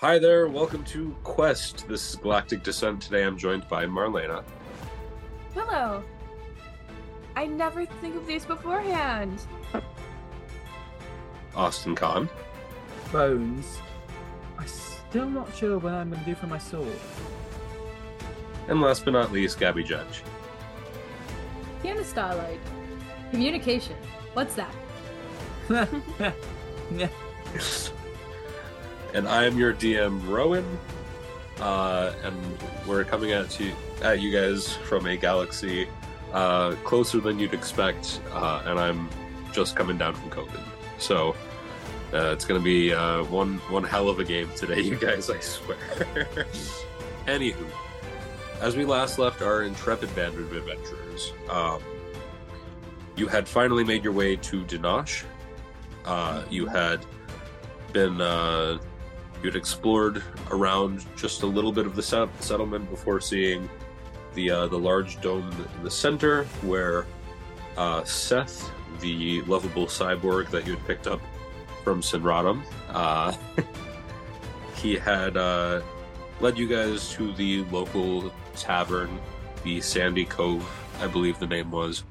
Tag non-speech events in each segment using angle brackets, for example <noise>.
Hi there, welcome to Quest. This is Galactic Descent. Today I'm joined by Marlena. Hello. I never think of these beforehand. Austin Kahn. Bones. I'm still not sure what I'm going to do for my sword. And last but not least, Gabby Judge. Piano Starlight. Communication. What's that? <laughs> <laughs> And I am your DM, Rowan. Uh, and we're coming at you, at you guys from a galaxy uh, closer than you'd expect. Uh, and I'm just coming down from COVID. So uh, it's going to be uh, one, one hell of a game today, <laughs> you guys, I swear. <laughs> Anywho, as we last left our intrepid band of adventurers, um, you had finally made your way to Dinosh. Uh, you had been uh, you'd explored around just a little bit of the set- settlement before seeing the uh, the large dome in the center, where uh, Seth, the lovable cyborg that you had picked up from Sinradam, uh, <laughs> he had uh, led you guys to the local tavern, the Sandy Cove, I believe the name was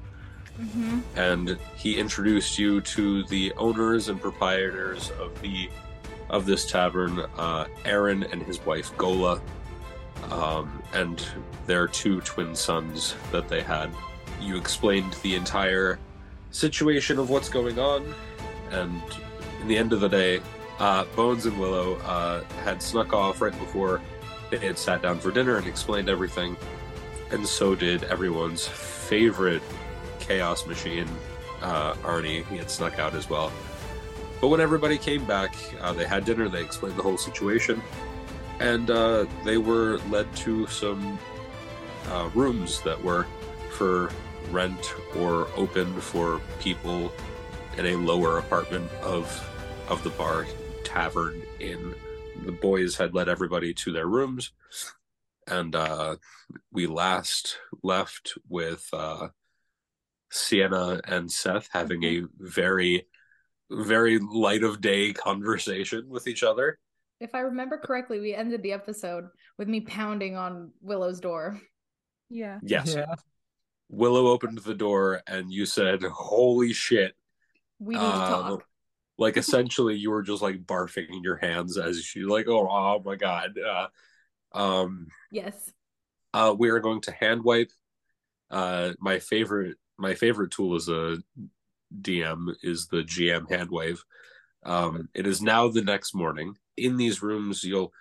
Mm-hmm. and he introduced you to the owners and proprietors of the of this tavern, uh, Aaron and his wife Gola, um, and their two twin sons that they had. You explained the entire situation of what's going on, and in the end of the day, uh, Bones and Willow uh, had snuck off right before they had sat down for dinner and explained everything, and so did everyone's favorite chaos machine, uh, Arnie. He had snuck out as well. But when everybody came back, uh, they had dinner, they explained the whole situation, and uh, they were led to some uh, rooms that were for rent or open for people in a lower apartment of of the bar tavern inn. The boys had led everybody to their rooms, and uh, we last left with uh, Sienna and Seth having a very, very light of day conversation with each other. If I remember correctly, we ended the episode with me pounding on Willow's door. Yeah. Yes. Yeah. Willow opened the door and you said, Holy shit. We need to Um, talk. Like essentially you were just like barfing in your hands as she like, oh, oh my god. Uh, um Yes. uh we are going to hand wipe. Uh my favorite my favorite tool is a DM is the GM hand wave. Um, it is now the next morning. In these rooms, you'll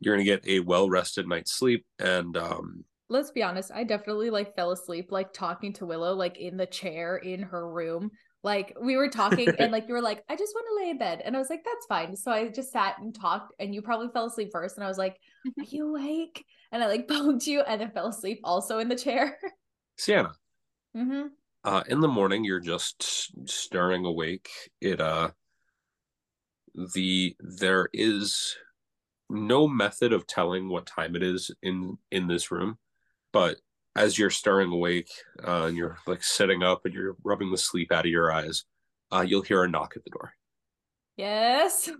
you're gonna get a well rested night's sleep, and um, Let's be honest. I definitely like fell asleep, like talking to Willow, like in the chair in her room. Like we were talking, <laughs> and like you were like, I just want to lay in bed, and I was like, that's fine. So I just sat and talked, and you probably fell asleep first, and I was like, Are you awake? And I like <laughs> poked you, and then fell asleep also in the chair. Sienna. mm-hmm. Uh, in the morning, you're just stirring awake. It uh, the there is no method of telling what time it is in in this room, but as you're stirring awake, uh, and you're like sitting up and you're rubbing the sleep out of your eyes, uh, you'll hear a knock at the door. Yes.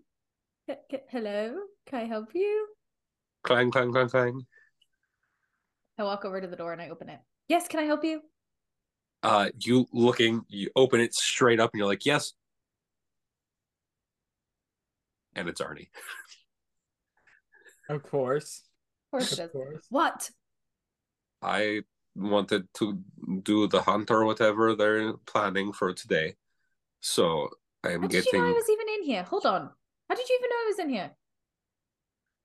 H- Hello. Can I help you? Clang, clang, clang, clang. I walk over to the door and I open it. Yes. Can I help you? Uh, you looking, you open it straight up, and you're like, "Yes," and it's Arnie. Of course. Of course Of course. What? I wanted to do the hunt or whatever they're planning for today, so I'm getting. How did you know I was even in here? Hold on. How did you even know I was in here?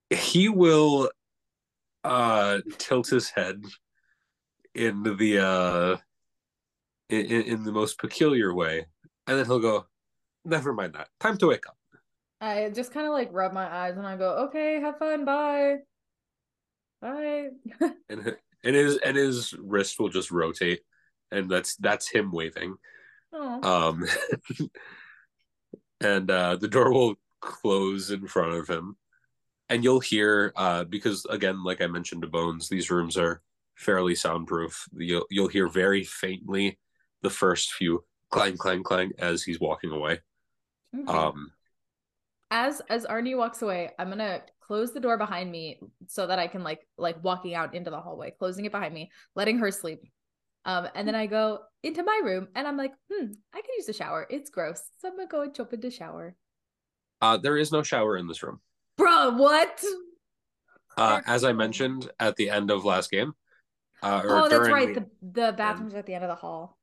He will uh tilt his head in the uh in, in the most peculiar way, and then he'll go, "Never mind that. Time to wake up." I just kind of like rub my eyes and I go, okay, have fun. Bye. Bye. <laughs> and and his and his wrist will just rotate, and that's that's him waving. oh. Um, <laughs> and uh, the door will close in front of him, and you'll hear uh, because again, like I mentioned to Bones, these rooms are fairly soundproof. You'll you'll hear very faintly the first few clang clang clang as he's walking away. Okay. Um, as as Arnie walks away, I'm gonna close the door behind me so that I can like like walking out into the hallway, closing it behind me, letting her sleep. Um, and then I go into my room and I'm like, hmm, I could use a shower. It's gross. So I'm gonna go and jump into shower. Uh, there is no shower in this room. Bro, what? Uh, as I mentioned at the end of last game, uh, or Oh, that's right. the- The bathrooms are at the end of the hall.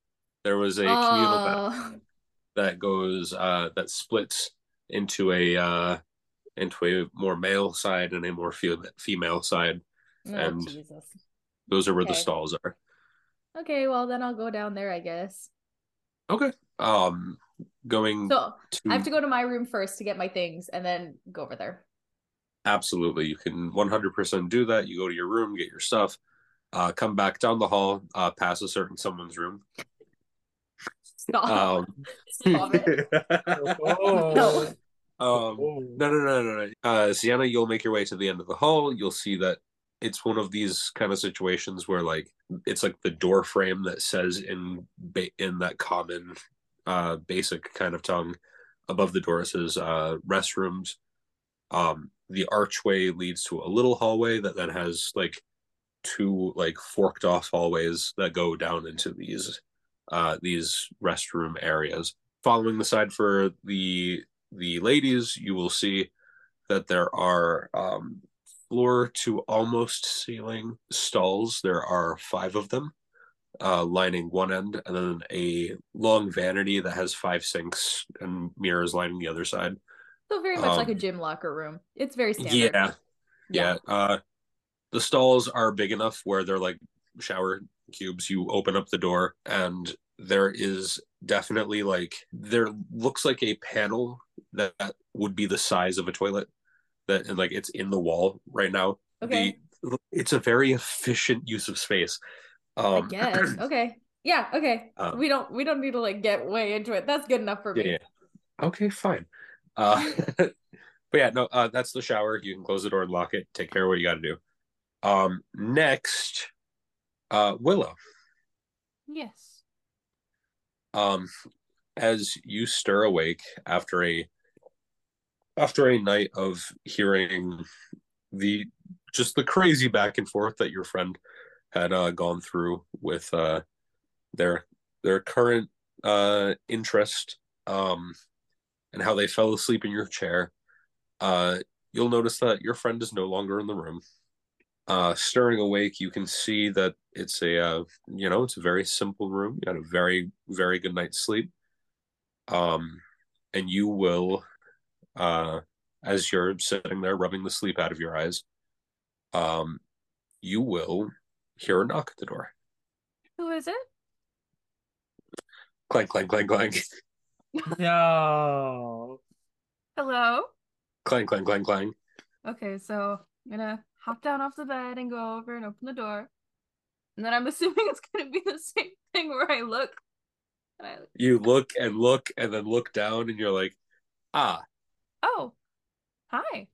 There was a communal bath Oh, that goes uh, that splits into a uh, into a more male side and a more fe- female side. oh, And- Jesus. Those are where the stalls are. Okay, well then I'll go down there, I guess. Okay. Um, going So to I have to go to my room first to get my things and then go over there. absolutely, you can 100% do that. You go to your room, get your stuff, uh, come back down the hall, uh, pass a certain someone's room. Stop. Um, Stop it. <laughs> Oh. um. No, no, no, no, no. Uh, Sienna, you'll make your way to the end of the hall. You'll see that it's one of these kind of situations where, like, it's like the door frame that says in ba- in that common, uh, basic kind of tongue above the door says uh, restrooms. Um, the archway leads to a little hallway that then has like two like forked off hallways that go down into these uh these restroom areas. Following the side for the the ladies, you will see that there are um, floor to almost ceiling stalls. There are five of them, uh, lining one end, and then a long vanity that has five sinks and mirrors lining the other side. So very much like a Um, gym locker room. It's very standard. Yeah, yeah. Uh, the stalls are big enough where they're like shower cubes. You open up the door, and there is definitely like there looks like a panel that would be the size of a toilet. That and like it's in the wall right now. Okay. The, it's a very efficient use of space. Um, I guess. <clears throat> Okay. Yeah, okay. Um, we don't we don't need to like get way into it. That's good enough for Yeah, me. yeah. Okay, fine. Uh, <laughs> but yeah, no, uh, that's the shower. You can close the door and lock it. Take care of what you got to do. Um, next, uh, Willow. Yes. Um, as you stir awake after a after a night of hearing the just the crazy back and forth that your friend had uh, gone through with uh, their their current uh, interest um, and how they fell asleep in your chair, uh, you'll notice that your friend is no longer in the room. Uh, stirring awake, you can see that it's a uh, you know it's a very simple room. You had a very very good night's sleep, um, and you will, uh, as you're sitting there rubbing the sleep out of your eyes, um, you will hear a knock at the door. Who is it? Clank, clank, clank, clank, <laughs> No. Hello? clank, clank, clank, clank. Okay, so I'm gonna hop down off the bed and go over and open the door. And then I'm <laughs> assuming it's gonna be the same thing where I look. And I You look and look and then look down, and you're like, ah. oh, hi.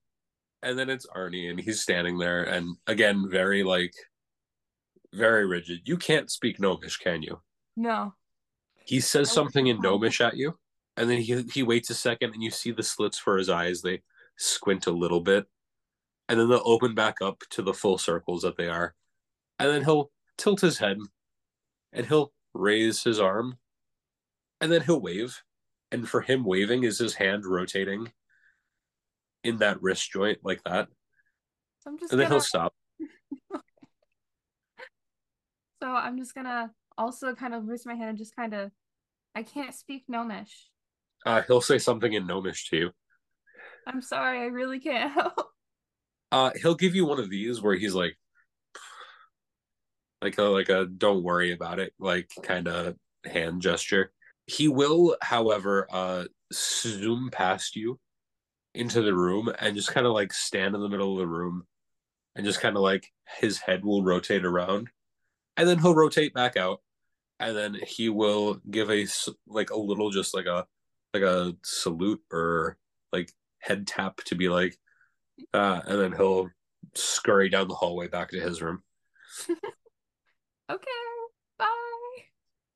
And then it's Arnie, and he's standing there, and again, very like, very rigid. You can't speak Gnomish, can you? No. He says I something in. Gnomish at you, and then he he waits a second, and you see the slits for his eyes. They squint a little bit, and then they'll open back up to the full circles that they are, and then he'll tilt his head, and he'll raise his arm, and then he'll wave, and for him, waving is his hand rotating in that wrist joint like that, So I'm just and then gonna he'll stop. <laughs> so I'm just gonna also kind of raise my hand and just kind of I can't speak Gnomish. Uh, he'll say something in Gnomish to you. I'm sorry, I really can't <laughs> help. Uh, he'll give you one of these where he's like, like a like a don't worry about it, like kind of hand gesture. He will, however, uh, zoom past you into the room and just kind of like stand in the middle of the room, and just kind of like his head will rotate around, and then he'll rotate back out, and then he will give a like a little just like a like a salute or like head tap to be like uh, and then he'll scurry down the hallway back to his room. <laughs> Okay, bye.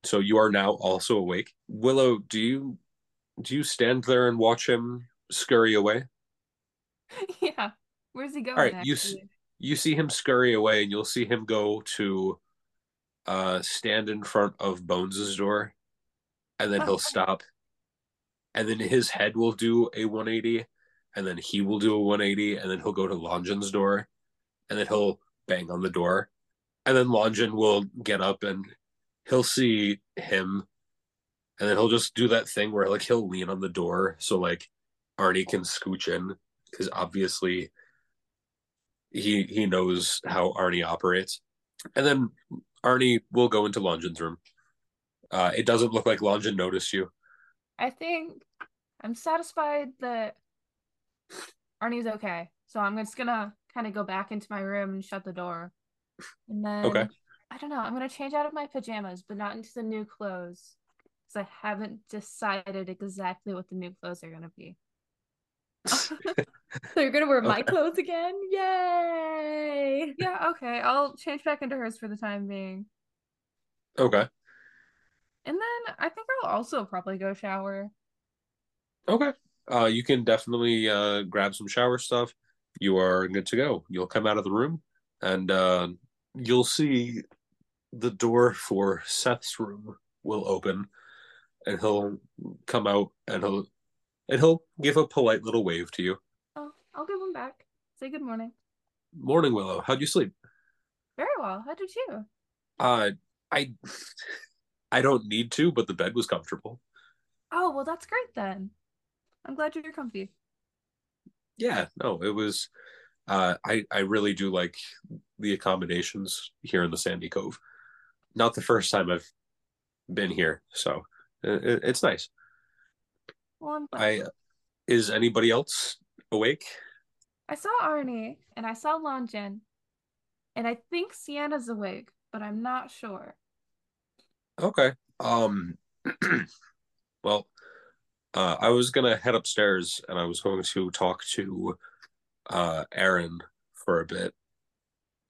So you are now also awake. Willow, do you do you stand there and watch him scurry away? <laughs> yeah. Where's he going? All right, you s- you see him scurry away, and you'll see him go to uh stand in front of Bones's door, and then he'll stop, and then his head will do a 180, and then he will do a 180, and then he'll go to Longin's door, and then he'll bang on the door, and then Longin will get up and he'll see him, and then he'll just do that thing where like he'll lean on the door so like Arnie can scooch in because obviously he he knows how Arnie operates, and then Arnie will go into Longin's room. Uh, it doesn't look like Longin noticed you. I think I'm satisfied that Arnie's okay. So I'm just gonna kind of go back into my room and shut the door. And then Okay. I don't know, I'm gonna change out of my pajamas, but not into the new clothes. Because I haven't decided exactly what the new clothes are gonna be. <laughs> <laughs> So you're gonna wear my clothes again? Yay! Yeah, okay. I'll change back into hers for the time being. Okay. And then I think I'll also probably go shower. Okay. Uh, you can definitely uh, grab some shower stuff. You are good to go. You'll come out of the room and uh, you'll see the door for Seth's room will open and he'll come out and he'll and he'll give a polite little wave to you. Oh, I'll give him back. Say good morning. Morning, Willow. How'd you sleep? Very well. How did you? Uh, I <laughs> I don't need to, but the bed was comfortable. Oh, well, that's great then. I'm glad you're comfy. Yeah, no, it was. Uh, I I really do like the accommodations here in the Sandy Cove. Not the first time I've been here, so it, it's nice. Well. I is anybody else awake? I saw Arnie and I saw Longin, and I think Sienna's awake, but I'm not sure. Okay. Um. <clears throat> well, uh, I was gonna head upstairs and I was going to talk to uh Aaron for a bit.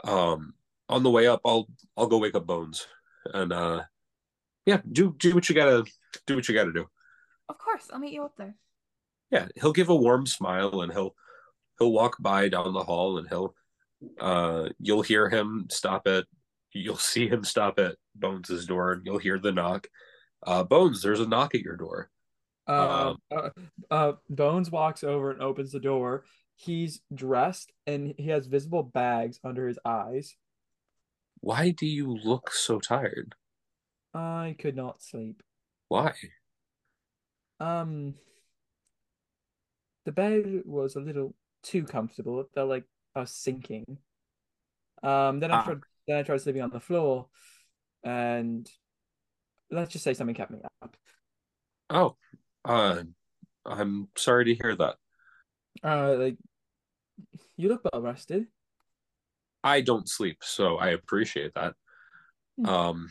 Um. On the way up, I'll I'll go wake up Bones and uh, yeah, do do what you gotta do what you gotta do. Of course, I'll meet you up there. yeah he'll give a warm smile and he'll he'll walk by down the hall and he'll uh you'll hear him stop at you'll see him stop at bones's door and you'll hear the knock uh bones there's a knock at your door Um, uh, uh, Bones walks over and opens the door. He's dressed and he has visible bags under his eyes. why do you look so tired I could not sleep. why Um, the bed was a little too comfortable. It felt like I was sinking. Um, then I Ah. tried, then I tried sleeping on the floor, and let's just say something kept me up. oh uh i'm sorry to hear that Uh, like you look well rested. i don't sleep so i appreciate that Hmm. um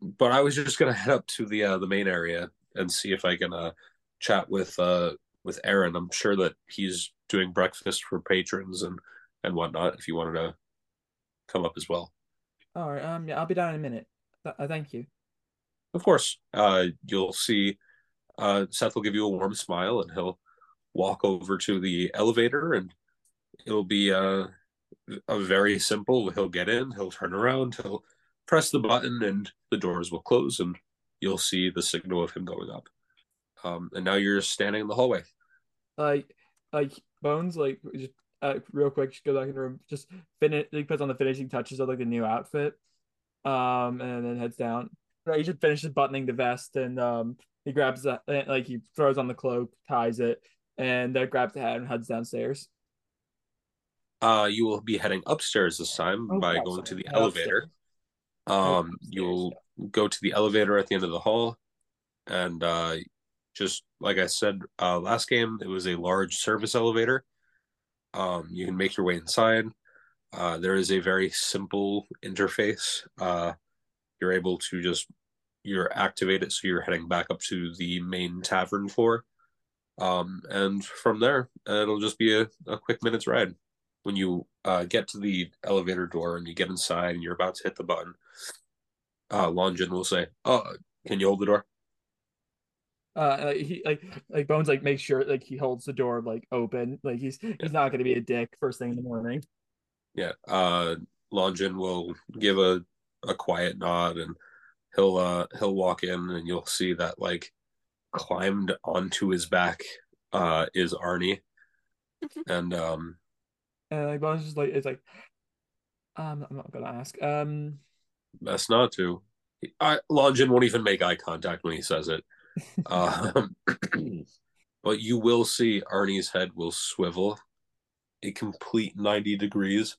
but i was just gonna head up to the uh the main area and see if i can uh chat with uh with aaron i'm sure that he's doing breakfast for patrons and and whatnot if you wanted to come up as well All right. Um, yeah, I'll be down in a minute. Th- uh, thank you. of course uh you'll see uh seth will give you a warm smile and he'll walk over to the elevator and it'll be uh a very simple he'll get in he'll turn around he'll press the button and the doors will close and you'll see the signal of him going up um and now you're standing in the hallway Like, like Bones, like just uh, real quick, just go back in the room. Just finish. He puts on the finishing touches of like the new outfit. Um, and then heads down. Right, he just finishes buttoning the vest and um, he grabs that, like he throws on the cloak, ties it, and then grabs the hat and heads downstairs. uh you will be heading upstairs this time Oh, by yeah, going to the Head elevator. Upstairs. um upstairs, you'll go to the elevator at the end of the hall and uh just like i said uh last game it was a large service elevator. Um you can make your way inside. Uh there is a very simple interface. Uh you're able to just you're activate it so you're heading back up to the main tavern floor um and from there it'll just be a, a quick minute's ride when you uh get to the elevator door and you get inside and you're about to hit the button uh Longin will say, "Oh, can you hold the door?" Uh, like he like like Bones like makes sure like he holds the door like open. Like he's he's not gonna be a dick first thing in the morning. Yeah. Uh Longin will give a a quiet nod and he'll uh he'll walk in and you'll see that like climbed onto his back uh is Arnie. <laughs> and um And like Bones just like it's like, um, I'm not gonna ask. Um, best not to. I, Longin won't even make eye contact when he says it. <laughs> Um, <clears throat> but you will see Arnie's head will swivel a complete 90 degrees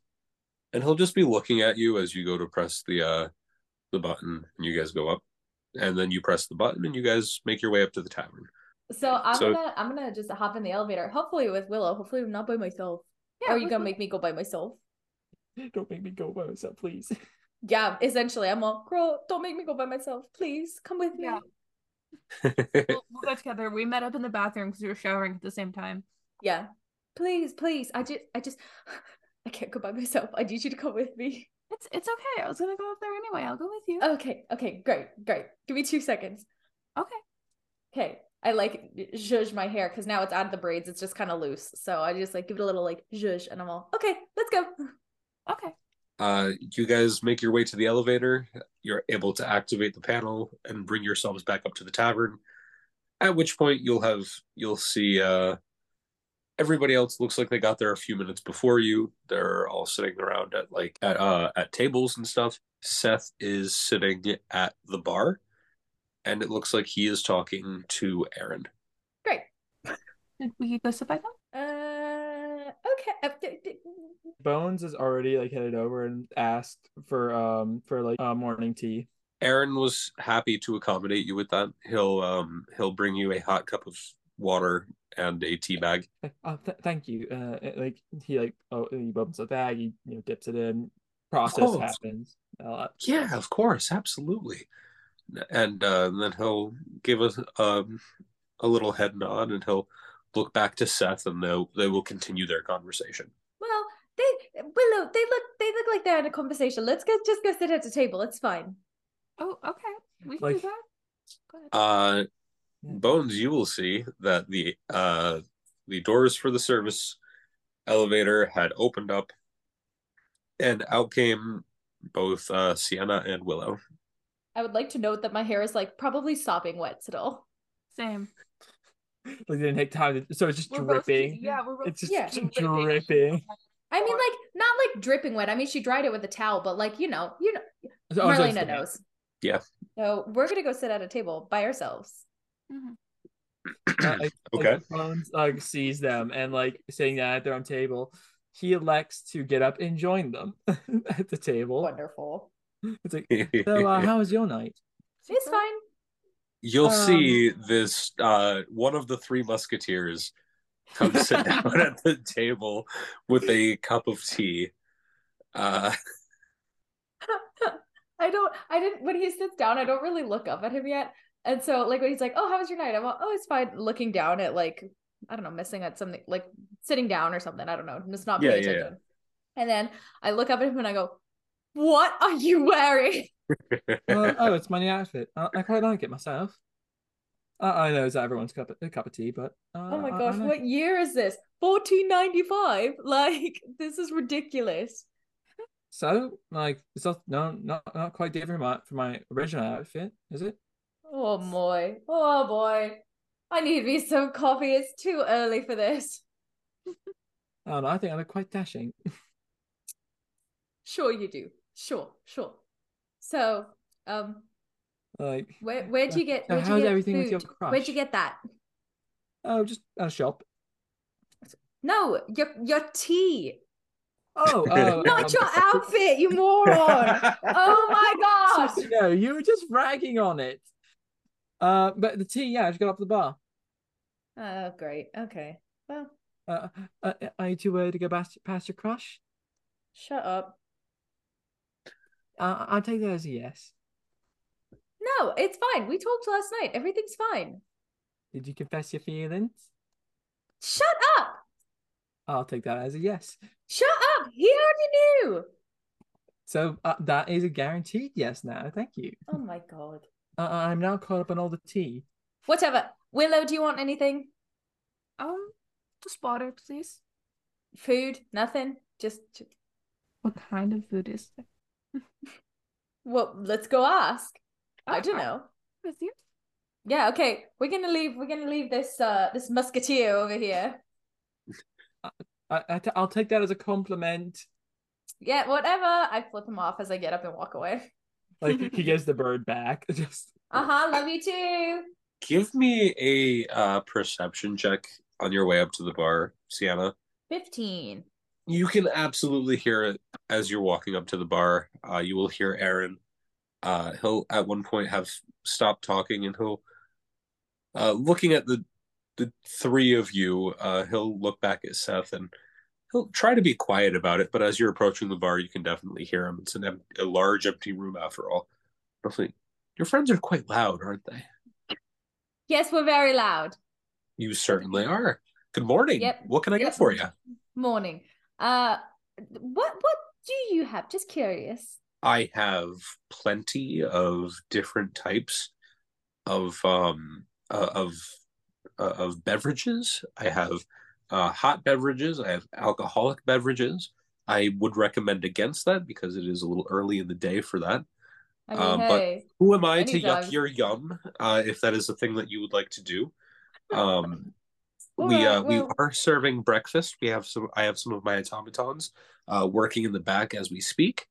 and he'll just be looking at you as you go to press the uh the button and you guys go up and then you press the button and you guys make your way up to the tavern. So I'm So- gonna I'm gonna just hop in the elevator. Hopefully with Willow. Hopefully not by myself. Yeah, or are you gonna make me go by myself? <laughs> don't make me go by myself, please. <laughs> Yeah, essentially, I'm all girl. Don't make me go by myself, please. Come with me. Yeah. <laughs> We'll, we'll go together. We met up in the bathroom because we were showering at the same time. Yeah. Please, please. I just, I just, I can't go by myself. I need you to come with me. It's it's okay. I was gonna go up there anyway. I'll go with you. Okay, okay, great, great. Give me two seconds. okay. Okay. I like zhuzh my hair because now it's out of the braids. It's just kind of loose. So I just like give it a little like zhuzh and I'm all, okay, let's go. <laughs> Okay. uh you guys make your way to the elevator. You're able to activate the panel and bring yourselves back up to the tavern. At which point you'll have you'll see uh everybody else looks like they got there a few minutes before you. They're all sitting around at like at uh at tables and stuff. Seth is sitting at the bar and it looks like he is talking to Aaron. Great. Did we go sit by them? Uh, okay. Uh, d- d- Bones is already like headed over and asked for um for like uh, morning tea. Aaron was happy to accommodate you with that. He'll um he'll bring you a hot cup of water and a tea bag. Like, <laughs> oh, th- thank you. Uh, like he like oh he opens the bag, he you know dips it in. Process course. happens. Uh, Yeah, of course, absolutely. And uh, then he'll give us um, a little head nod, and he'll look back to Seth, and they they will continue their conversation. well, they Willow, they look, they look like they're in a conversation. Let's go, just go sit at the table. It's fine. Oh, okay. We can Like- do that. Go ahead. Uh, Yeah. Bones, you will see that the uh, the doors for the service elevator had opened up, and out came both uh, Sienna and Willow. I would like to note that my hair is like probably sopping wet still. Same. <laughs> like they didn't take time, to, so it's just We're both- dripping. yeah, we're both It's just Yeah. <laughs> dripping. I mean, like not like dripping wet. I mean, she dried it with a towel, but like you know, you know, Oh, so Marlena knows. Yeah. So we're gonna go sit at a table by ourselves. Mhm. Uh, <clears throat> like, Okay. like, Bones like sees them and like sitting down at their own table. He elects to get up and join them <laughs> at the table. Wonderful. It's like, so uh, how was your night? <laughs> It's fine. You'll Um, see this uh one of the three musketeers come <laughs> sit down at the table with a cup of tea. Uh I don't. I didn't. When he sits down, I don't really look up at him yet. And so, like when he's like, "Oh, how was your night?" I'm like, "Oh, it's fine." Looking down at like, I don't know, missing at something like sitting down or something. I don't know. Just not Yeah, paying yeah, yeah. attention. And then I look up at him and I go, "What are you wearing?" <laughs> Uh, oh, it's my new outfit. Uh, I quite like it myself. Uh, I know it's everyone's cup of, a cup of tea, but uh, oh my I- I gosh, what year is this? 1495. <laughs> Like this is ridiculous. So, like, it's not no, not not quite different from my, from my original outfit, is it? Oh boy. Oh boy. I need me some coffee. It's too early for this. <laughs> Oh no, I think I look quite dashing. Sure you do. Sure, sure. So, um, Like, where where'd you get So where'd you get everything with your food? Where'd you get that? oh, just at a shop. No, your your tea. Oh, <laughs> oh, Not um, your outfit, you moron. <laughs> Oh my gosh. No, you were just ragging on it. Uh, but the tea, yeah, I just got off the bar. Oh, great. Okay. Well, Uh, uh, are you too worried to go past, past your crush? shut up. Uh, I'll take that as a yes. No, it's fine. We talked last night. Everything's fine. Did you confess your feelings? Shut up. I'll take that as a yes. Shut up. He already knew. So uh, that is a guaranteed yes now. Thank you. Oh my god. Uh, I'm now caught up on all the tea. Whatever. Willow, do you want anything? Um, just water, please. Food? Nothing? Just, just What kind of food is there? <laughs> well, let's go ask. I don't know. With you? Yeah, okay. We're gonna leave we're gonna leave this uh this musketeer over here. <laughs> I, I t- I'll take that as a compliment. Yeah, whatever. I flip him off as I get up and walk away. Like he <laughs> gives the bird back. <laughs> Just Uh-huh, love you too. Give me a uh, perception check on your way up to the bar, Sienna. 15. You can absolutely hear it as you're walking up to the bar. Uh, you will hear Aaron. Uh, he'll at one point have stopped talking and he'll, uh, looking at the the three of you, uh, he'll look back at Seth and he'll try to be quiet about it. But as you're approaching the bar, you can definitely hear him. It's an a large empty room after all. Your friends are quite loud, aren't they? Yes, we're very loud. You certainly are. Good morning. Yep. What can I Yep. get for you? Morning. Uh what what do you have? Just curious. I have plenty of different types of um uh, of uh, of beverages. I have uh, hot beverages. I have alcoholic beverages. I would recommend against that because it is a little early in the day for that. I mean, Um, but- Who am I to yuck your yum? Uh, if that is the thing that you would like to do, um, <laughs> we uh, we are serving breakfast. We have some. I have some of my automatons uh, working in the back as we speak,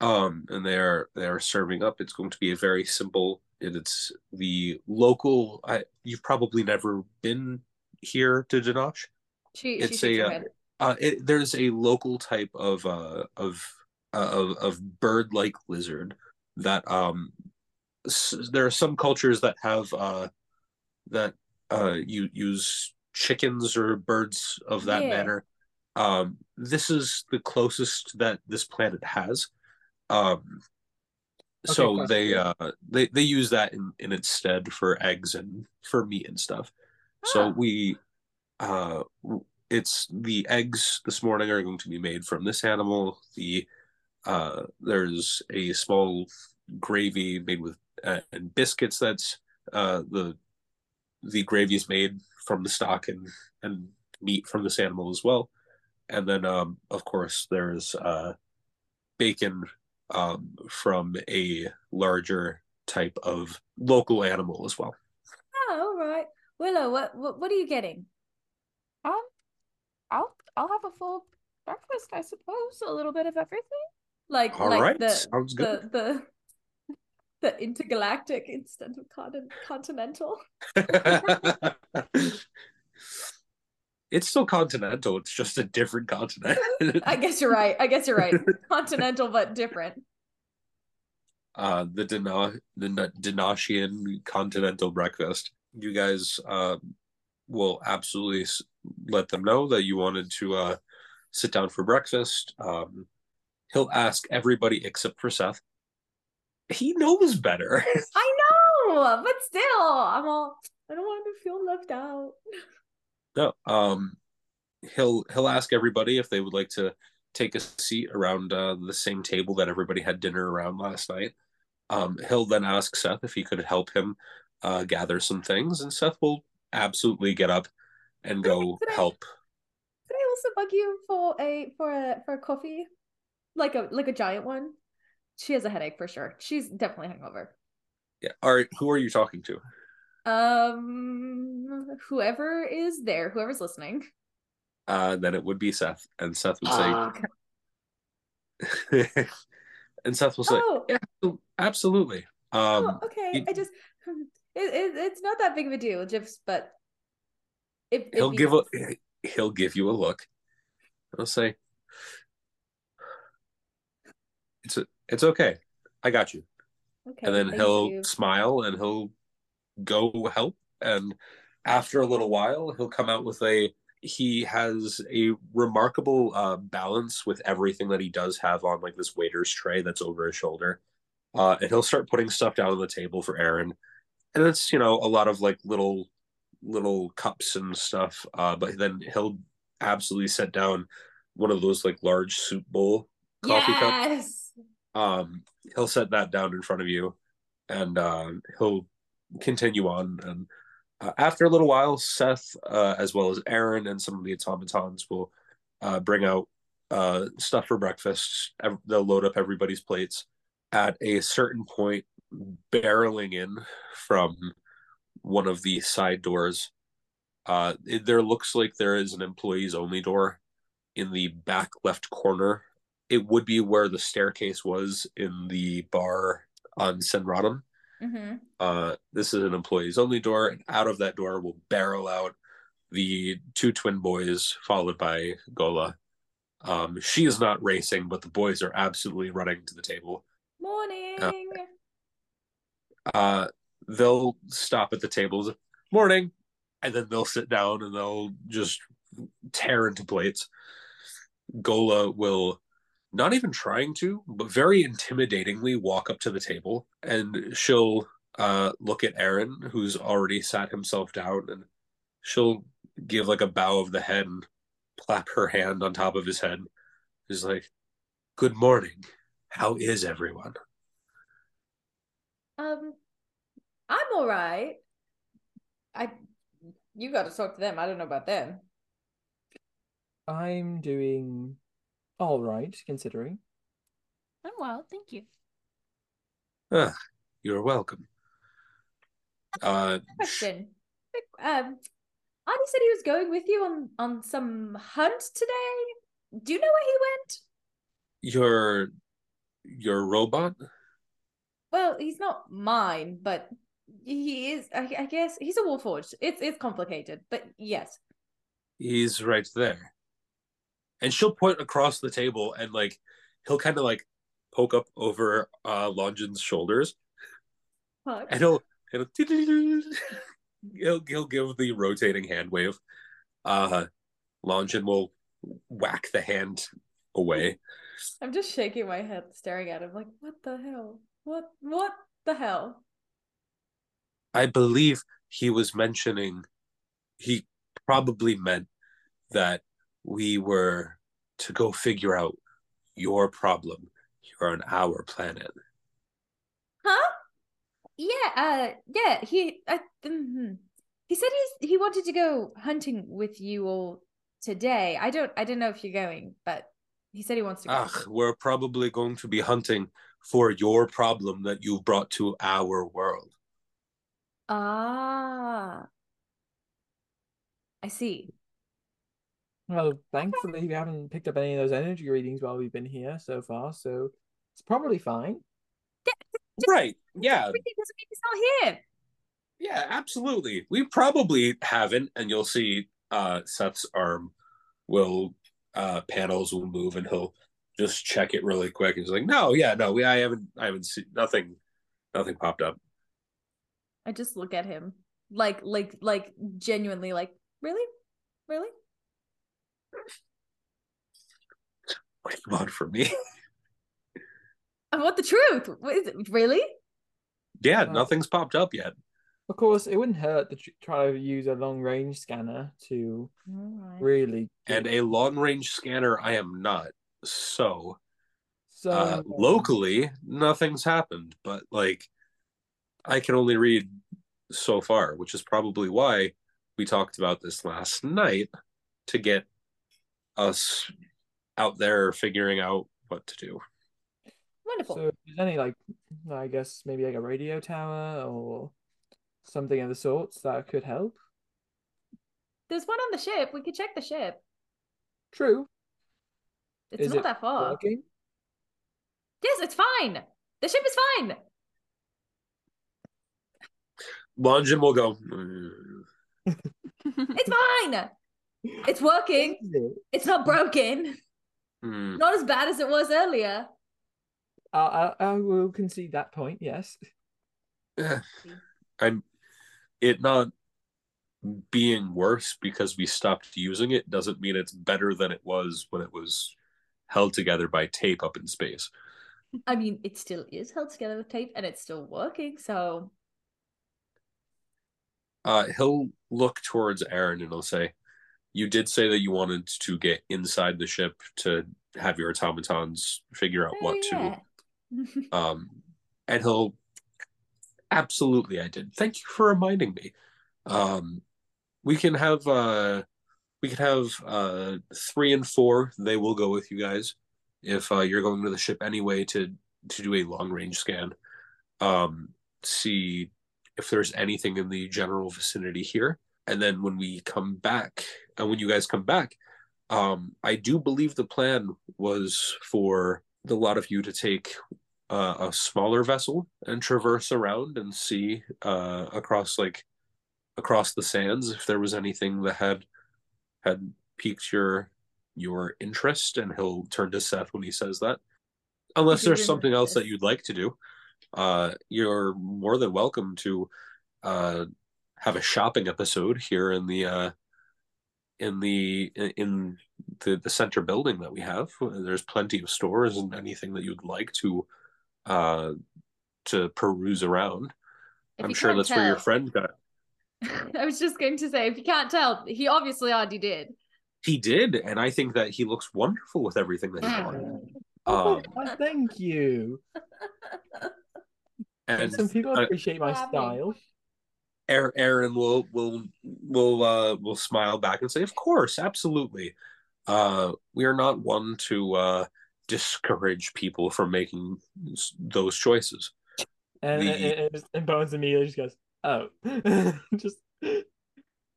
um, and they are they are serving up. It's going to be a very simple. it- It's the local. I, you've probably never been here to Denosh. She, she it's shakes a, uh. Uh, it, there's a local type of uh, of uh, of of bird-like lizard that um s- there are some cultures that have uh that uh you use chickens or birds of that Yeah. manner. Um, this is the closest that this planet has. Um, so question. they uh they they use that in in its stead for eggs and for meat and stuff. So Ah. we uh it's the eggs this morning are going to be made from this animal. The uh there's a small gravy made with uh, and biscuits that's uh the the gravy is made from the stock and and meat from this animal as well. And then um of course there's uh bacon um from a larger type of local animal as well. Oh, all right. Willow, what, what what are you getting? Um, I'll I'll have a full breakfast, I suppose. A little bit of everything. Like All like right, the sounds good. the the the intergalactic instead of con- continental. <laughs> it's still continental. It's just a different continent. <laughs> I guess you're right. I guess you're right. <laughs> Continental but different. uh, the Dena- the Na- Denashian continental breakfast. You guys uh, will absolutely let them know that you wanted to uh, sit down for breakfast. Um, he'll ask everybody except for Seth. He knows better. <laughs> I know, but still, I'm all. I don't want to feel left out. No, um, he'll he'll ask everybody if they would like to take a seat around uh, the same table that everybody had dinner around last night. Um, he'll then ask Seth if he could help him uh, gather some things, and Seth will absolutely get up and go Could I- help. Could I also bug you for a for a for a coffee, like a like a giant one? She has a headache for sure. She's definitely hungover. Yeah. All right. Who are you talking to? Um, whoever is there, whoever's listening. Uh, then it would be Seth, and Seth would say, Fuck. <laughs> and Seth will say, oh, "Yeah, absolutely." oh, Um, okay. he- I just <laughs> it, it it's not that big of a deal, just but if if he'll you- give a he'll give you a look. He'll say, "It's a, it's okay. I got you." okay, And then he'll you. smile and he'll go help. And after a little while, he'll come out with a. He has a remarkable uh, balance with everything that he does have on like this waiter's tray that's over his shoulder. Uh, and he'll start putting stuff down on the table for Aaron. And it's, you know, a lot of like little little cups and stuff. Uh, but then he'll absolutely set down one of those like large soup bowl coffee cups um he'll set that down in front of you and uh, he'll continue on and Uh, after a little while, Seth, uh, as well as Aaron and some of the automatons, will uh, bring out uh, stuff for breakfast. They'll load up everybody's plates. At a certain point, barreling in from one of the side doors, uh, it, there looks like there is an employees only door in the back left corner. It would be where the staircase was in the bar on Senradam. Mm-hmm. Uh, this is an employees only door, and out of that door will barrel out the two twin boys, followed by Gola. Um, she is not racing, but the boys are absolutely running to the table. Morning. Uh, uh, they'll stop at the tables. Morning, and then they'll sit down and they'll just tear into plates. Gola will not even trying to, but very intimidatingly walk up to the table and she'll uh, look at Aaron, who's already sat himself down, and she'll give like a bow of the head and clap her hand on top of his head. She's like, Good morning. How is everyone? Um, I'm all right. I, you got to talk to them. I don't know about them. I'm doing all right, considering. I'm well, thank you. Ah, you're welcome. Uh, Question. Um, Arnie said he was going with you on on some hunt today. Do you know where he went? your your robot? Well, he's not mine, but he is. I, I guess he's a warforged. It's it's complicated, but yes. He's right there. And she'll point across the table and like he'll kind of like poke up over uh Longin's shoulders Fuck. and he'll he'll he'll, he'll give the rotating hand wave. Uh Longin will whack the hand away. <laughs> I'm just shaking my head, staring at him, like, what the hell? What what the hell? I believe he was mentioning he probably meant that we were to go figure out your problem here on our planet. Huh? Yeah, uh yeah, he mhm. he said he's he wanted to go hunting with you all today. I don't I don't know if you're going, but he said he wants to go. Ach, we're probably going to be hunting for your problem that you've brought to our world. Ah. I see. Well, thankfully, we haven't picked up any of those energy readings while we've been here so far, so it's probably fine. Right. Yeah. Everything doesn't mean he's not here. Yeah, absolutely. We probably haven't, and you'll see uh Seth's arm will uh panels will move and he'll just check it really quick. He's like, No, yeah, no, we I haven't I haven't seen nothing nothing popped up. I just look at him like like like genuinely like really? Really? What do you want from me? <laughs> I want the truth. What is it? Really? yeah, Wow. nothing's popped up yet. Of course, it wouldn't hurt to try to use a long range scanner to really. And a long range scanner I am not. So so uh, locally nothing's happened but like i can only read so far which is probably why we talked about this last night to get us out there figuring out what to do Wonderful. So, if there's any like, I guess maybe like a radio tower or something of the sorts that could help. There's one on the ship. We could check the ship. True. It's Is not it that far. Working? Yes, it's fine. The ship is fine. Longin will go "Mm." <laughs> It's fine. It's working. It? It's not broken. Hmm. Not as bad as it was earlier. I, I, I will concede that point. Yes. <sighs> I'm it not being worse because we stopped using it doesn't mean it's better than it was when it was held together by tape up in space I mean, it still is held together with tape and it's still working. So uh, he'll look towards Aaron and he'll say, "You did say that you wanted to get inside the ship to have your automatons figure out what yeah. to." <laughs> Um, and he'll, absolutely, I did. Thank you for reminding me. Um, we can have uh, we can have uh, three and four. They will go with you guys if uh, you're going to the ship anyway to to do a long range scan. Um, see if there's anything in the general vicinity here, and then when we come back, and when you guys come back, um, I do believe the plan was for the lot of you to take uh, a smaller vessel and traverse around and see uh, across like across the sands if there was anything that had had piqued your your interest. And he'll turn to Seth when he says that. Unless there's something else that you'd like to do uh you're more than welcome to uh have a shopping episode here in the uh in the in the the center building that we have. There's plenty of stores and anything that you'd like to uh to peruse around. If i'm sure can't that's where your friend got <laughs> I was just going to say, if you can't tell, he obviously already did. he did and i think that he looks wonderful with everything that he bought. Oh, um why, thank you. <laughs> and Some people appreciate my style. Aaron- Aaron will will will uh will smile back and say, "Of course, absolutely. Uh, we are not one to uh discourage people from making those choices. And, The- and, and, just- and Bones immediately just goes, oh. <laughs> just, it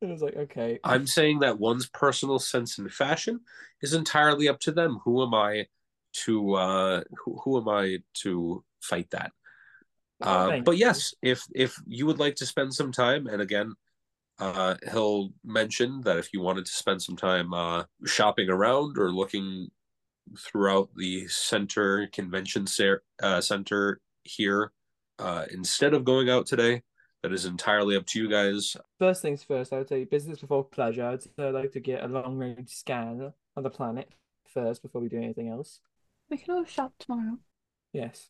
was like, okay. I'm saying that one's personal sense in fashion is entirely up to them. Who am I to uh who, who am I to fight that? Uh, but yes, if if you would like to spend some time, and again, uh, he'll mention that if you wanted to spend some time uh, shopping around or looking throughout the center convention cer- uh, center here, uh, instead of going out today, that is entirely up to you guys. First things first, I would say business before pleasure. I'd say I'd like to get a long range scan of the planet first before we do anything else. We can all shop tomorrow. Yes.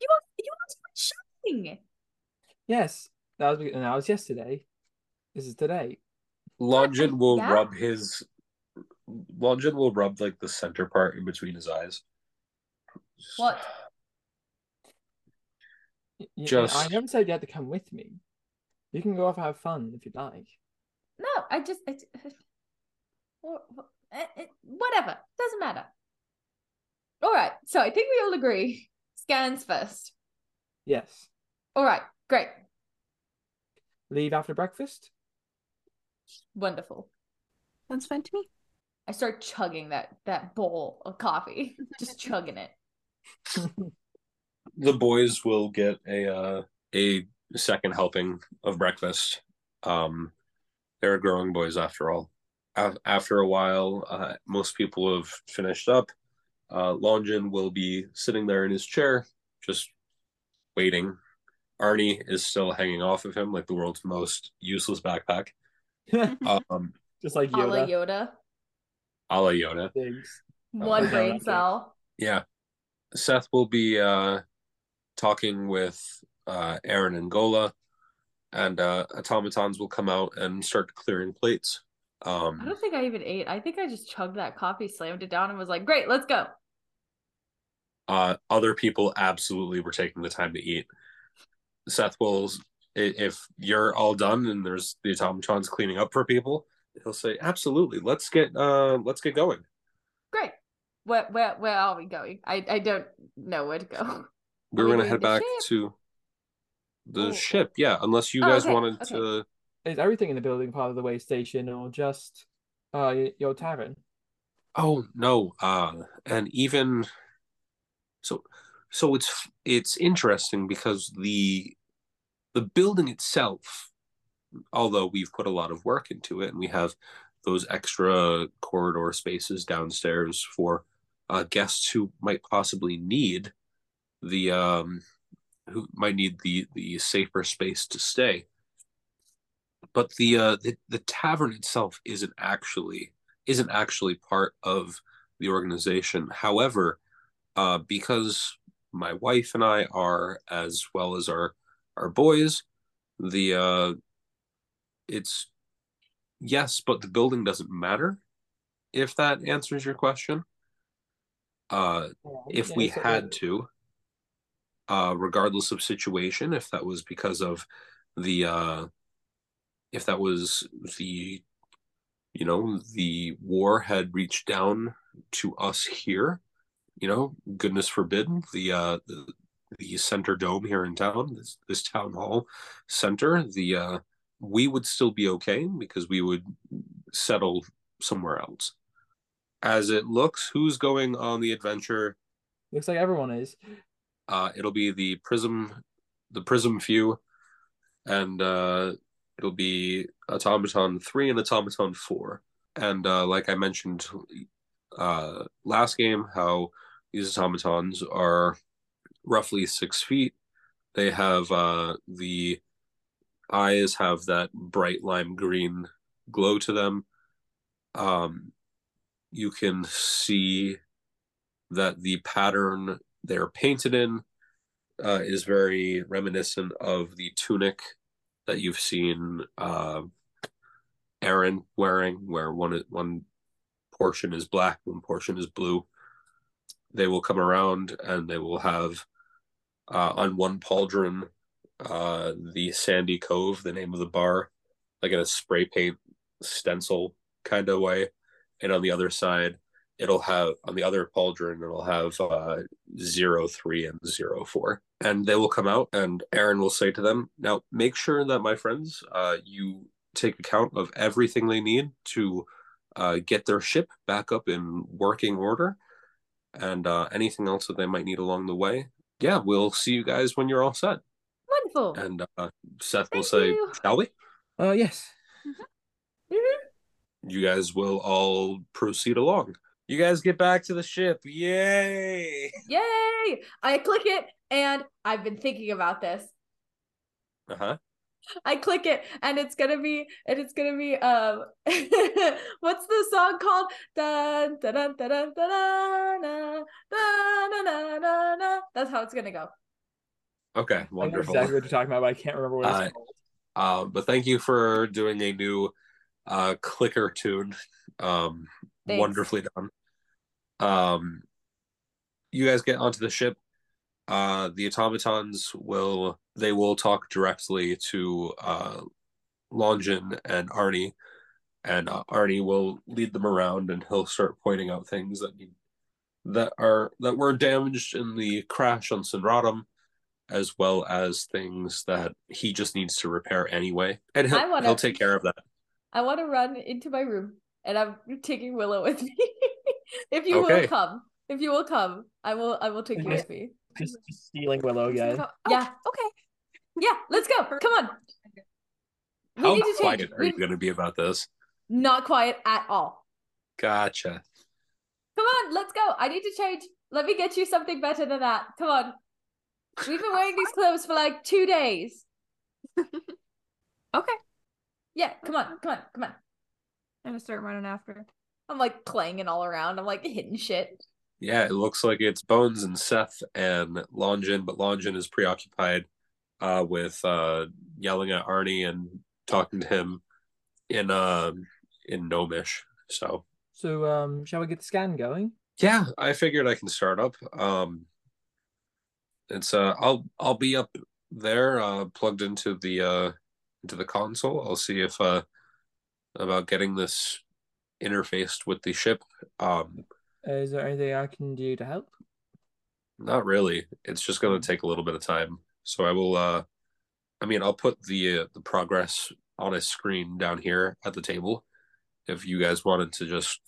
You want you want to go shopping? Yes. That was, and that was yesterday. This is today. Longin will Yeah. rub his Longin will rub like the center part in between his eyes. What? Y- y- Just- I haven't said you had to come with me. You can go off and have fun if you'd like. No, I just I, <laughs> Wha- wha- eh, eh, whatever doesn't matter. All right, so I think we all agree scans first. Yes. All right, great, Leave after breakfast? wonderful. Sounds fine to me. I start chugging that that bowl of coffee, <laughs> just chugging it. <laughs> the boys will get a uh, a second helping of breakfast. Um, they're growing boys after all. A- After a while, uh, most people have finished up. Uh, Longin will be sitting there in his chair, just waiting. Arnie is still hanging off of him like the world's most useless backpack. <laughs> Um, Just like A la Yoda. Yoda, a la Yoda. Thanks. one okay. brain cell. Yeah. Seth will be uh talking with uh Aaron and Gola and uh automatons will come out and start clearing plates. I Um don't think I even ate. I think I just chugged that coffee, slammed it down, and was like, "Great, let's go." uh other people absolutely were taking the time to eat. Seth will if you're all done and there's the automatons cleaning up for people, he'll say, Absolutely, let's get uh let's get going. Great. Where where where are we going? I I don't know where to go. We're we gonna doing head back ship? to the Oh. ship, yeah, unless you Oh, guys okay, wanted okay. to Is everything in the building part of the way station or just uh your tavern? Oh no, uh, and even so, so it's it's interesting because the the building itself, although we've put a lot of work into it, and we have those extra corridor spaces downstairs for uh, guests who might possibly need the um, who might need the the safer space to stay. But the uh, the the tavern itself isn't actually isn't actually part of the organization. However, uh, because my wife and I are, as well as our our boys, the uh, it's yes, but the building doesn't matter. If that answers your question, uh, if Yeah, we so- had to, uh, regardless of situation, if that was because of the uh, if that was the you know the war had reached down to us here you know goodness forbid the uh the, the center dome here in town this, this town hall center the uh we would still be okay because we would settle somewhere else. As it looks who's going on the adventure? Looks like everyone is. uh it'll be the prism the prism few and uh it'll be automaton 3 and automaton 4 and uh like i mentioned uh last game how these automatons are roughly six feet they have uh the eyes have that bright lime green glow to them um you can see that the pattern they're painted in uh, is very reminiscent of the tunic that you've seen uh, Aaron wearing, where one one portion is black, one portion is blue. They will come around and they will have uh, on one pauldron uh, the Sandy Cove, the name of the bar, like in a spray paint stencil kind of way, and on the other side it'll have on the other pauldron it'll have uh zero three and zero four. And they will come out and aaron will say to them now make sure that my friends uh you take account of everything they need to uh get their ship back up in working order and uh anything else that they might need along the way yeah we'll see you guys when you're all set Wonderful. and uh seth will say you. shall we Uh, yes. you guys will all proceed along you guys get back to the ship yay Yay! I click it and I've been thinking about this. uh-huh <laughs> I click it and it's gonna be and it's gonna be um <laughs> what's the song called? Dun, dun, dun, dun, dun, dun, dun, dun, dun, dun, dun, dun. That's how it's gonna go. okay wonderful exactly what you're talking about, but I can't remember what it's Uh, called. Uh, but thank you for doing a new uh, clicker tune. Um, Thanks. wonderfully done. Um, you guys get onto the ship. Uh, the automatons will they will talk directly to uh, Longin and Arnie, and uh, Arnie will lead them around, and he'll start pointing out things that need that are that were damaged in the crash on Sinradam, as well as things that he just needs to repair anyway, and he'll I wanna- he'll take care of that. I want to run into my room and I'm taking Willow with me. <laughs> if you Okay. will come. If you will come, I will I will take you with me. Just, just stealing Willow again. Oh, Yeah. Okay. Yeah, let's go. Come on. We How need to quiet change. are We- you going to be about this? Not quiet at all. Gotcha. Come on, let's go. I need to change. Let me get you something better than that. Come on. We've been wearing these clothes for like two days. <laughs> Okay. Yeah, come on, come on, come on. I'm gonna start running after. I'm like clanging all around. I'm like hitting shit. Yeah, it looks like it's Bones and Seth and Longin, but Longin is preoccupied uh, with uh, yelling at Arnie and talking to him in uh, in Gnomish. So So, um, shall we get the scan going? yeah, I figured I can start up. Um, it's uh, I'll I'll be up there, uh, plugged into the uh, into the console. I'll see if uh, about getting this interfaced with the ship. Um, Is there anything I can do to help? Not really. It's just going to take a little bit of time. So I will uh I mean, I'll put the uh, the progress on a screen down here at the table if you guys wanted to just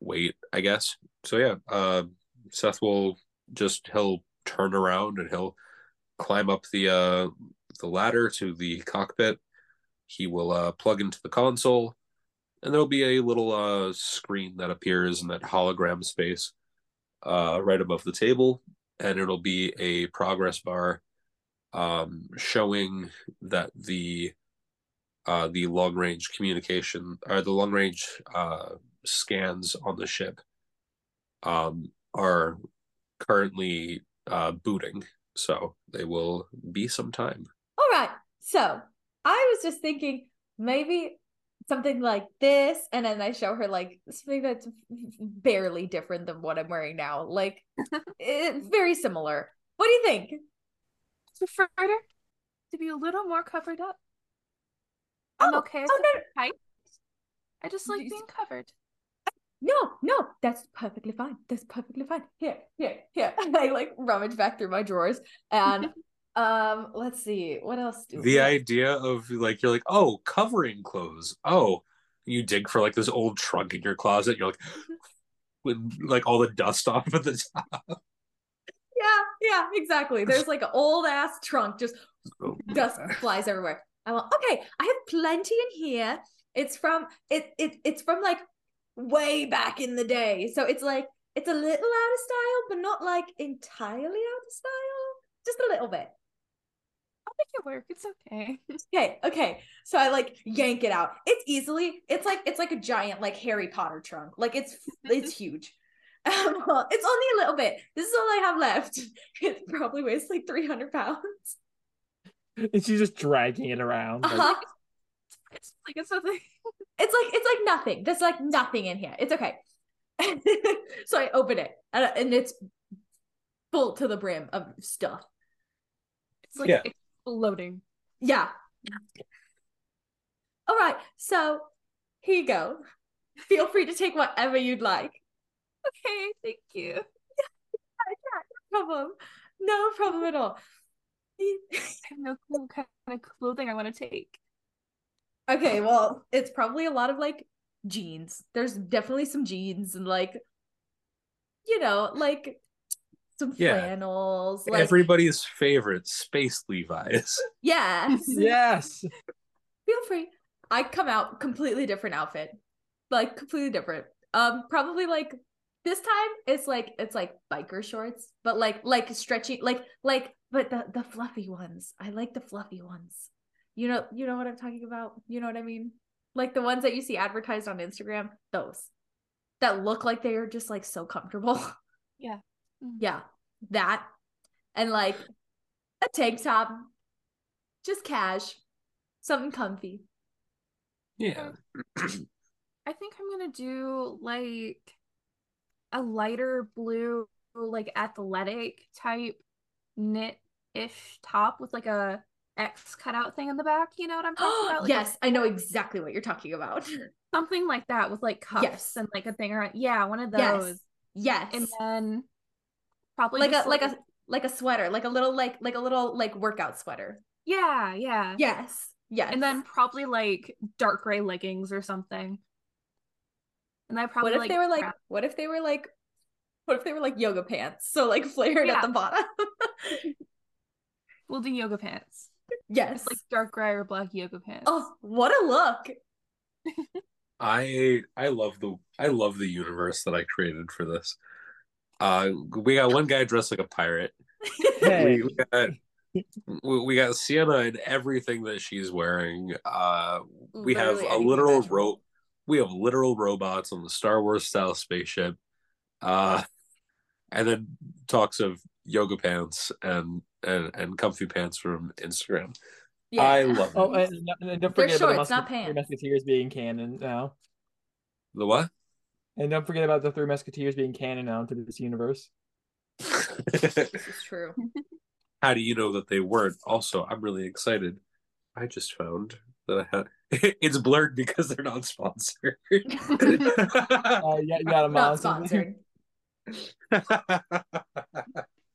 wait, I guess. So yeah, uh Seth will just he'll turn around and he'll climb up the uh the ladder to the cockpit. He will uh plug into the console and there'll be a little uh screen that appears in that hologram space uh right above the table and it'll be a progress bar um, showing that the uh, the long range communication or the long range uh, scans on the ship um, are currently uh, booting, so they will be some time. All right. So I was just thinking maybe something like this, and then I show her like something that's barely different than what I'm wearing now. Like it's <laughs> eh, very similar. What do you think? Further to be a little more covered up. I'm Oh, okay. oh, it's tight. I just like being covered. No, no, that's perfectly fine. That's perfectly fine. Here, here, here. <laughs> I like rummage back through my drawers and <laughs> um let's see what else do The idea of like you're like, oh, covering clothes. Oh, you dig for like this old trunk in your closet. You're like, <laughs> with like all the dust <laughs> off of the top. Yeah, yeah, exactly. There's like an old ass trunk, just dust flies everywhere. I went, okay, I have plenty in here. It's from it it it's from like way back in the day. So it's like it's a little out of style, but not like entirely out of style. Just a little bit. I'll make it work. It's okay. Okay, okay. So I like yank it out. It's easily, it's like it's like a giant like Harry Potter trunk. Like it's it's <laughs> huge. Um, <laughs> it's only a little bit. This is all I have left. <laughs> It probably weighs like 300 pounds. And she's just dragging it around. like- Uh-huh. It's like it's nothing. It's like it's like nothing. There's like nothing in here. It's okay. so I open it and, and it's full to the brim of stuff. It's like Yeah. Exploding. Yeah. All right. So here you go. Feel free to take whatever you'd like. Okay, thank you. <laughs> Yeah, yeah, No problem. No problem at all. I have no clue what kind of clothing I want to take. Okay, well, it's probably a lot of like jeans. There's definitely some jeans and like, you know, like some Yeah. flannels. Like, Everybody's favorite space Levi's. <laughs> yes. yes. Feel free. I come out completely different outfit, like completely different. Um, probably like this time it's like it's like biker shorts, but like like stretchy, like like but the the fluffy ones. I like the fluffy ones. You know, you know what I'm talking about. You know what I mean? Like the ones that you see advertised on Instagram. Those that look like they are just like so comfortable. <laughs> Yeah. Mhm. yeah, that and like a tank top, just cash, something comfy. Yeah. I think I'm gonna do like a lighter blue, like athletic type knit ish top with like a X cutout thing in the back. You know what I'm talking <gasps> about? Like yes, I know exactly what you're talking about. something like that with like cuffs Yes. and like a thing around. Yeah, one of those. yes, yes, And then probably like a like a like a sweater, like a little like like a little like workout sweater. yeah, yeah. Yes, yes, And then probably like dark gray leggings or something. And I probably what if like they were like wrap- what if they were like what if they were like yoga pants, so like flared Yeah. at the bottom? we'll do yoga pants. yes. It's like dark gray or black yoga pants. oh, what a look! I I love the I love the universe that I created for this. Uh, we got one guy dressed like a pirate. Hey. We, we got we we got Sienna in everything that she's wearing. Uh, we have a literal rope. we have literal robots on the Star Wars style spaceship. Uh, and then talks of yoga pants and and and comfy pants from Instagram. I love. Oh, and, and don't They're forget shorts, about the not Mus- Three pants. Musketeers being canon now. The what? And don't forget about the Three Musketeers being canon now into this universe. <laughs> This is true. <laughs> How do you know that they weren't? Also, I'm really excited. I just found that I had <laughs> it's blurred because they're not sponsored. Uh, yeah, you got a Not sponsored.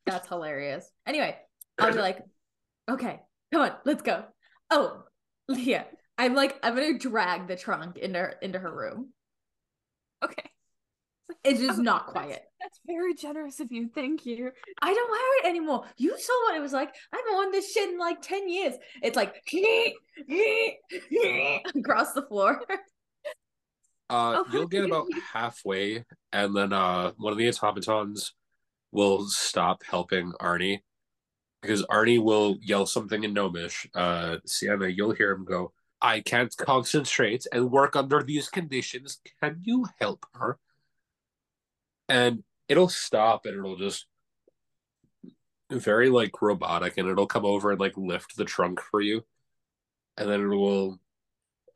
That's hilarious. Anyway, I'll be like, okay, come on, let's go. Oh, Leah, I'm like, I'm gonna drag the trunk into her, into her room. Okay. <laughs> It's just Oh, not that's- quiet. That's very generous of you. Thank you. I don't wear it anymore. You saw what it was like. I haven't worn this shit in like 10 years. It's like <laughs> across the floor. Uh, <laughs> Oh, you'll get about halfway, and then uh, one of the automatons will stop helping Arnie because Arnie will yell something in Gnomish. Uh, Sienna, you'll hear him go, "I can't concentrate and work under these conditions. Can you help her?" And it'll stop, and it'll just very like robotic, and it'll come over and like lift the trunk for you, and then it will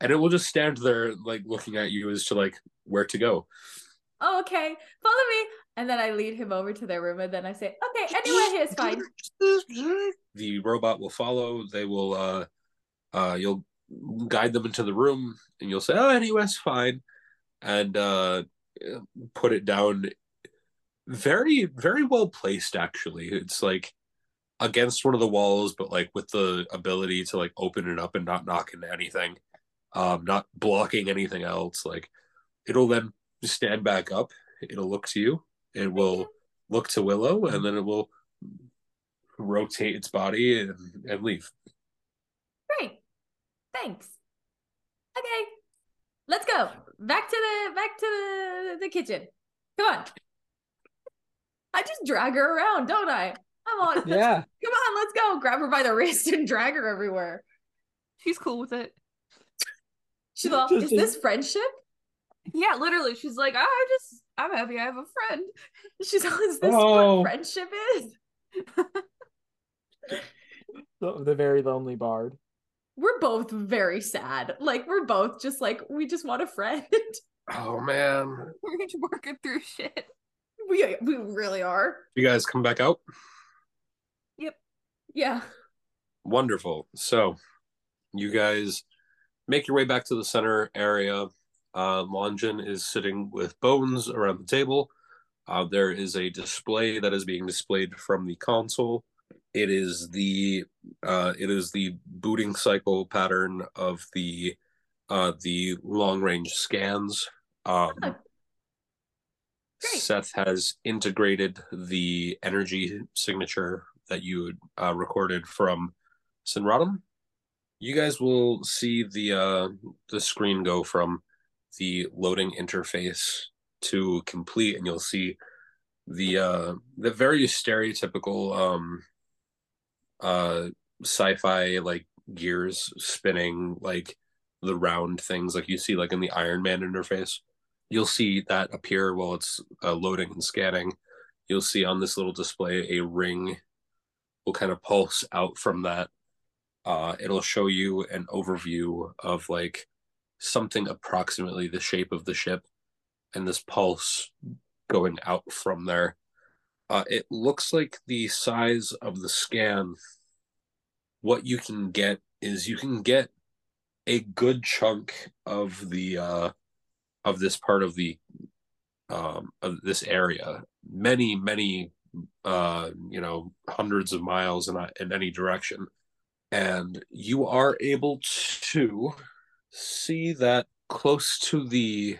and it will just stand there like looking at you as to like where to go oh, okay, follow me. And then I lead him over to their room and then I say, okay, anywhere <laughs> here is fine. the robot will follow they will uh uh you'll guide them into the room, and you'll say, "Oh, anyways, fine," and uh, put it down. Very, very well placed. Actually, it's like against one of the walls, but like with the ability to like open it up and not knock into anything, um, not blocking anything else. Like it'll then stand back up. It'll look to you. It will look to Willow, and then it will rotate its body and, and leave. Great. Thanks. Okay. Let's go. Back to the back to the, the kitchen. Come on. I just drag her around, don't I? I'm on. Yeah. Come on, let's go. Grab her by the <laughs> wrist and drag her everywhere. She's cool with it. She's like, is this friendship? Yeah, literally. She's like, I just, I'm happy I have a friend. <laughs> She's all, is this Oh. what friendship is? <laughs> The, the very lonely bard. We're both very sad. Like we're both just like we just want a friend. <laughs> Oh man! We're just working through shit. we we really are. You guys come back out. Yep. Yeah. Wonderful. So, you guys make your way back to the center area. Uh, Longin is sitting with Bones around the table. Uh, there is a display that is being displayed from the console. It is the uh, it is the booting cycle pattern of the uh, the long range scans. Um, Oh. Seth has integrated the energy signature that you uh, recorded from Sinradam. You guys will see the uh, the screen go from the loading interface to complete, and you'll see the uh, the very stereotypical um, uh, sci-fi like gears spinning, like the round things like you see like in the Iron Man interface. You'll see that appear while it's uh, loading and scanning. You'll see on this little display a ring will kind of pulse out from that. Uh, it'll show you an overview of like something approximately the shape of the ship and this pulse going out from there. Uh, it looks like the size of the scan. What you can get is you can get a good chunk of the uh, of this part of the um, of this area. Many, many uh, you know, hundreds of miles in, in any direction. And you are able to see that close to the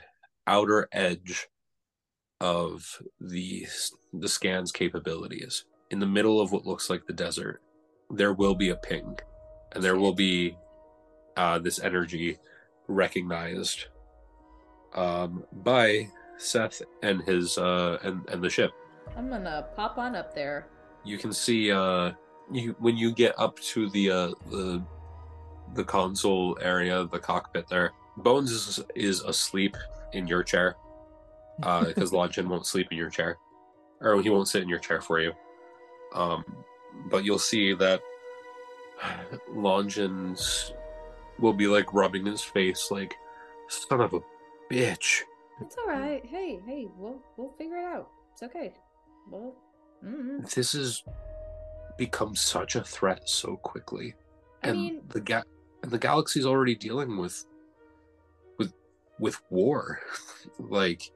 outer edge of the the scan's capabilities, in the middle of what looks like the desert, there will be a ping, and there will be uh, this energy recognized um, by Seth and his uh, and and the ship I'm gonna pop on up there. you can see uh you when you get up to the uh the the console area the cockpit there bones is, is asleep in your chair uh because Longin <laughs> won't sleep in your chair or he won't sit in your chair for you um but you'll see that Longin's will be like rubbing his face like son of a bitch It's all right. Hey, hey, we'll we'll figure it out. It's okay. Well, mm this has become such a threat so quickly I and mean, the ga- and the galaxy's already dealing with with with war <laughs> like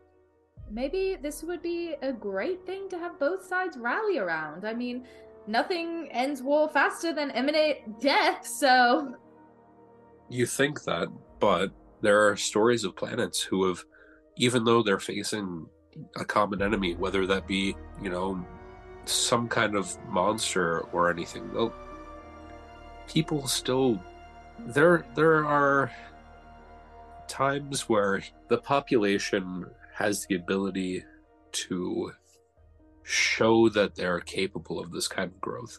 maybe this would be a great thing to have both sides rally around. I mean, nothing ends war faster than imminent death, so. You think that but there are stories of planets who have even though they're facing a common enemy whether that be you know some kind of monster or anything though people still there there are times where the population has the ability to show that they're capable of this kind of growth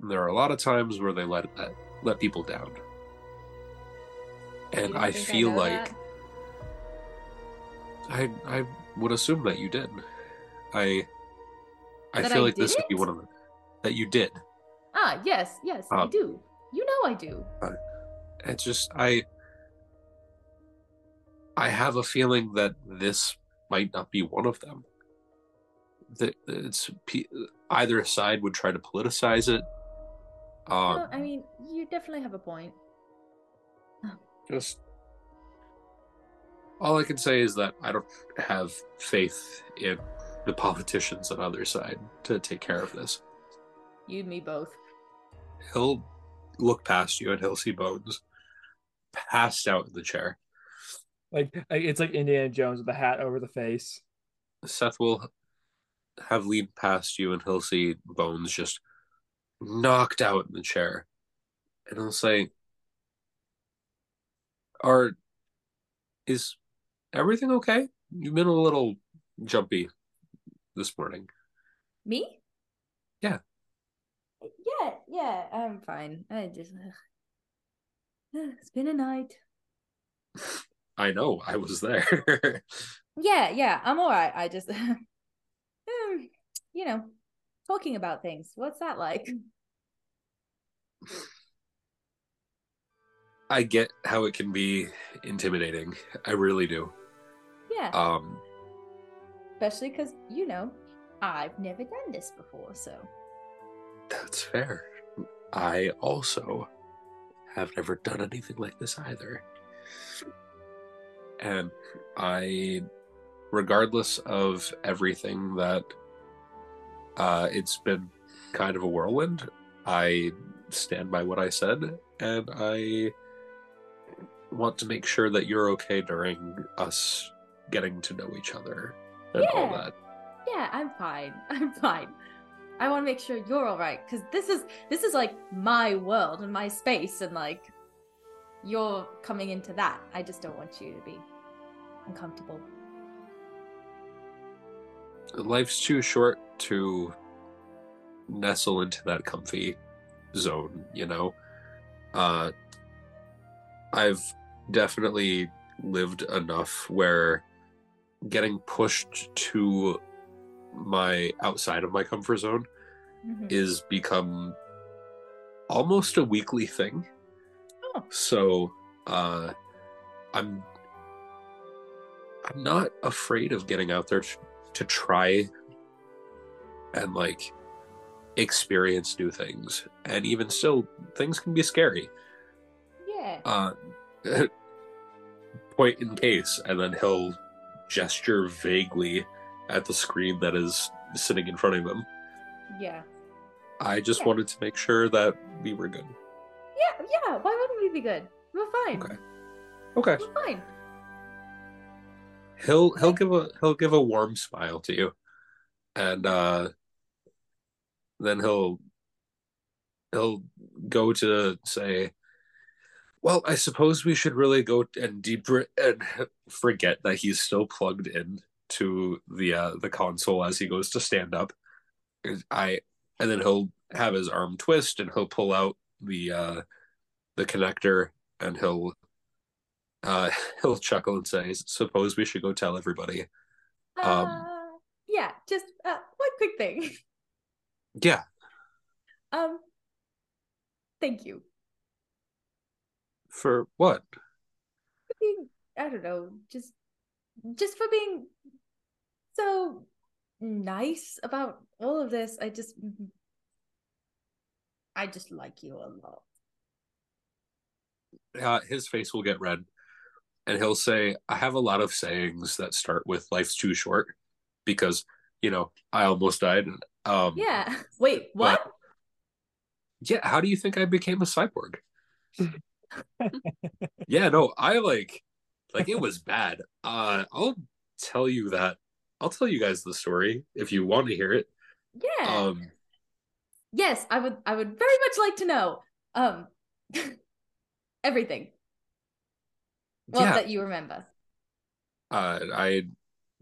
and there are a lot of times where they let that let people down and i feel know like that? I I would assume that you did. I I That feel I like this would be one of them that you did. Ah, yes, yes, I Um, do. You know I do. It's just I I have a feeling that this might not be one of them. That it's either side would try to politicize it. Um, well, I mean, you definitely have a point. just all I can say is that I don't have faith in the politicians on other side to take care of this. You and me both. He'll look past you and he'll see Bones passed out in the chair. Like like, it's like Indiana Jones with the hat over the face. Seth will have leaned past you and he'll see Bones just knocked out in the chair. And he'll say, Are is everything okay? You've been a little jumpy this morning. Me? Yeah. Yeah, yeah, I'm fine. I just it's been a night. <laughs> I know, I was there. <laughs> Yeah, yeah, I'm all right. I just <laughs> you know, talking about things. What's that like? I get how it can be intimidating. I really do. Yeah. Um Especially because, you know, I've never done this before, so that's fair. I also have never done anything like this either. And I regardless of everything that uh it's been kind of a whirlwind, I stand by what I said and I want to make sure that you're okay during us getting to know each other and all Yeah. that. yeah, I'm fine. <laughs> I'm fine. I want to make sure you're all right because this is this is like my world and my space, and like you're coming into that. I just don't want you to be uncomfortable. Life's too short to nestle into that comfy zone you know uh i've definitely lived enough where getting pushed to my outside of my comfort zone Mhm. is become almost a weekly thing Oh. so uh i'm i'm not afraid of getting out there to, try and like experience new things and even still things can be scary Yeah. uh <laughs> point in case and then he'll gesture vaguely at the screen that is sitting in front of him Yeah. i just Yeah. wanted to make sure that we were good Yeah. Yeah. Why wouldn't we be good? We're fine. Okay. okay We're fine. He'll he'll give a he'll give a warm smile to you. And uh then he'll he'll go to say well i suppose we should really go and deeper and forget that he's still plugged in to the uh the console as he goes to stand up. I and then he'll have his arm twist and he'll pull out the uh the connector and he'll uh <laughs> he'll chuckle and say suppose we should go tell everybody Um, uh, yeah. Just uh, one quick thing. <laughs> yeah Um. Thank you. for what for being I don't know, just just for being so nice about all of this. I just I just like you a lot. uh, his face will get red and he'll say i have a lot of sayings that start with life's too short because you know i almost died um Yeah. Wait, what? yeah how do you think i became a cyborg <laughs> yeah no i like like it was bad uh i'll tell you that i'll tell you guys the story if you want to hear it yeah. um yes, I would I would very much like to know. Um <laughs> everything. Well yeah that you remember. uh, i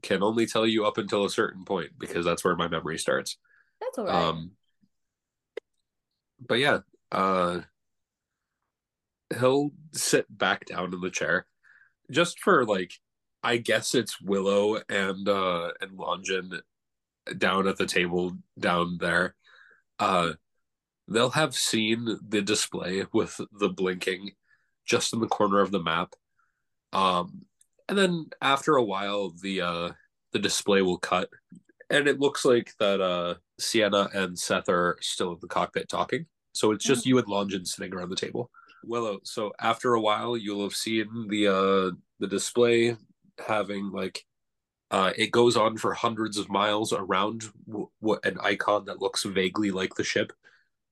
can only tell you up until a certain point because that's where my memory starts That's all right. Um, but yeah, uh, he'll sit back down in the chair just for like, I guess it's Willow and uh and Longin down at the table down there. Uh, they'll have seen the display with the blinking just in the corner of the map. Um, and then after a while, the uh the display will cut, and it looks like that uh Sienna and Seth are still in the cockpit talking. So it's just you and Longin sitting around the table. Willow, so after a while, you'll have seen the uh the display having like uh it goes on for hundreds of miles around w- an icon that looks vaguely like the ship.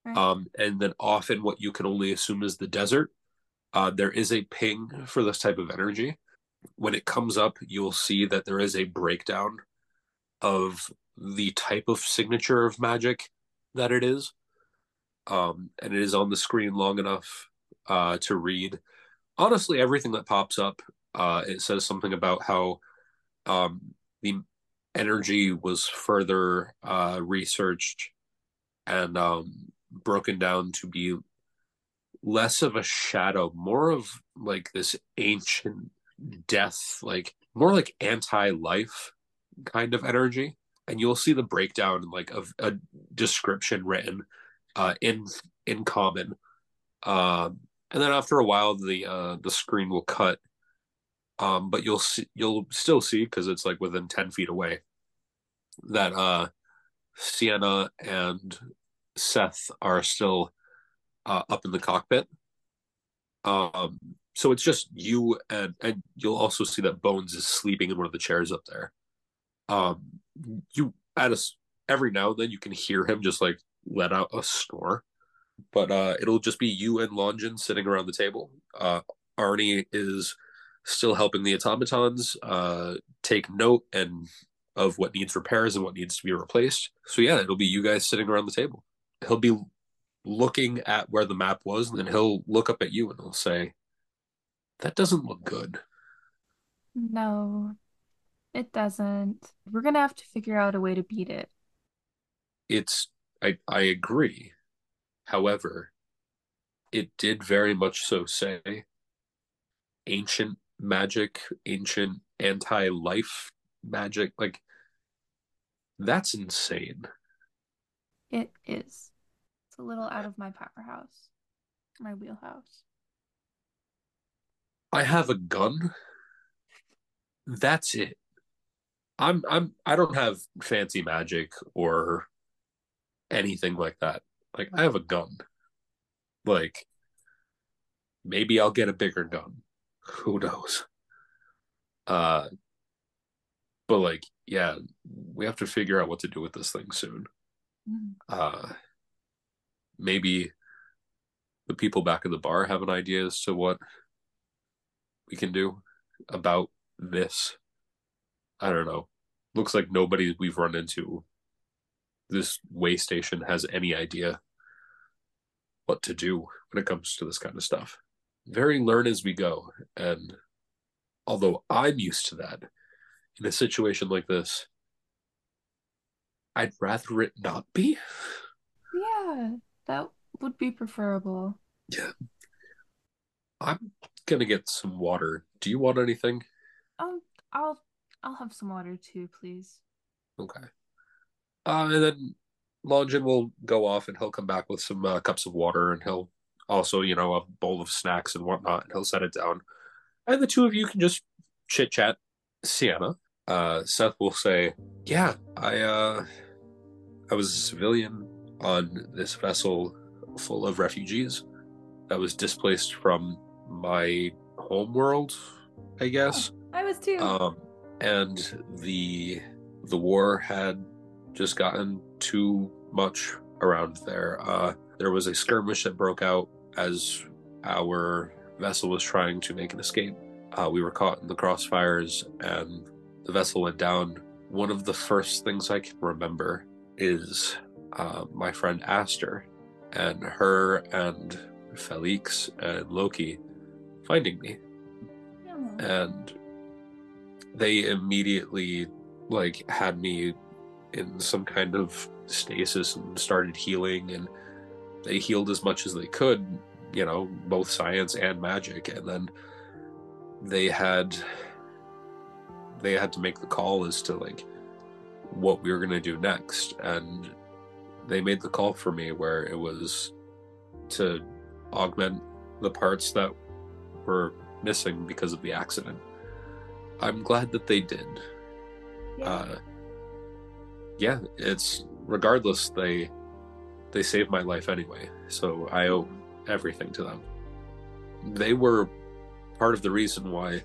Right. Um, and then often what you can only assume is the desert. Uh, there is a ping for this type of energy. When it comes up, you'll see that there is a breakdown of the type of signature of magic that it is. Um, and it is on the screen long enough uh, to read. Honestly, everything that pops up, uh, it says something about how um, the energy was further uh, researched and um, broken down to be less of a shadow, more of like this ancient death, like more like anti-life kind of energy. And you'll see the breakdown like of a description written uh, in in common. Um, and then after a while, the uh, the screen will cut. Um, but you'll see, you'll still see because it's like within ten feet away that uh, Sienna and Seth are still uh, up in the cockpit. Um, so it's just you and and you'll also see that Bones is sleeping in one of the chairs up there. Um, you at a s- every now and then you can hear him just like let out a snore, but uh, it'll just be you and Longin sitting around the table. Uh, Arnie is still helping the automatons uh, take note and of what needs repairs and what needs to be replaced. So yeah, it'll be you guys sitting around the table. He'll be looking at where the map was, and then he'll look up at you and he'll say, "That doesn't look good." No, it doesn't. We're gonna have to figure out a way to beat it. It's I I agree. However, it did very much so say ancient magic, ancient anti-life magic. Like that's insane. It is. It's a little out of my powerhouse, my wheelhouse. I have a gun. That's it. I'm I'm I don't have fancy magic or anything like that. Like I have a gun. Like maybe I'll get a bigger gun. Who knows? Uh but like yeah, we have to figure out what to do with this thing soon. Mm. Uh maybe the people back at the bar have an idea as to what we can do about this. I don't know. Looks like nobody we've run into this way station has any idea what to do when it comes to this kind of stuff. Very learn as we go. And although I'm used to that, in a situation like this, I'd rather it not be. Yeah, that would be preferable. Yeah. I'm gonna get some water. Do you want anything? Um, I'll I'll have some water too, please. Okay. Uh, and then Longin will go off and he'll come back with some uh, cups of water and he'll also, you know, a bowl of snacks and whatnot, and he'll set it down. And the two of you can just chit chat. Sienna, uh, Seth will say, Yeah, I, uh, I was a civilian on this vessel full of refugees that was displaced from my home world, I guess. I was too. Um, and the the war had just gotten too much around there. Uh, there was a skirmish that broke out as our vessel was trying to make an escape. Uh, we were caught in the crossfires, and the vessel went down. One of the first things I can remember is uh, my friend Aster and her and Felix and Loki finding me. And they immediately like had me in some kind of stasis and started healing and they healed as much as they could you know both science and magic. And then they had they had to make the call as to like what we were going to do next. And they made the call for me where it was to augment the parts that were missing because of the accident. I'm glad that they did. Yeah. Uh, yeah, it's regardless they they saved my life anyway, so I owe everything to them. they were part of the reason why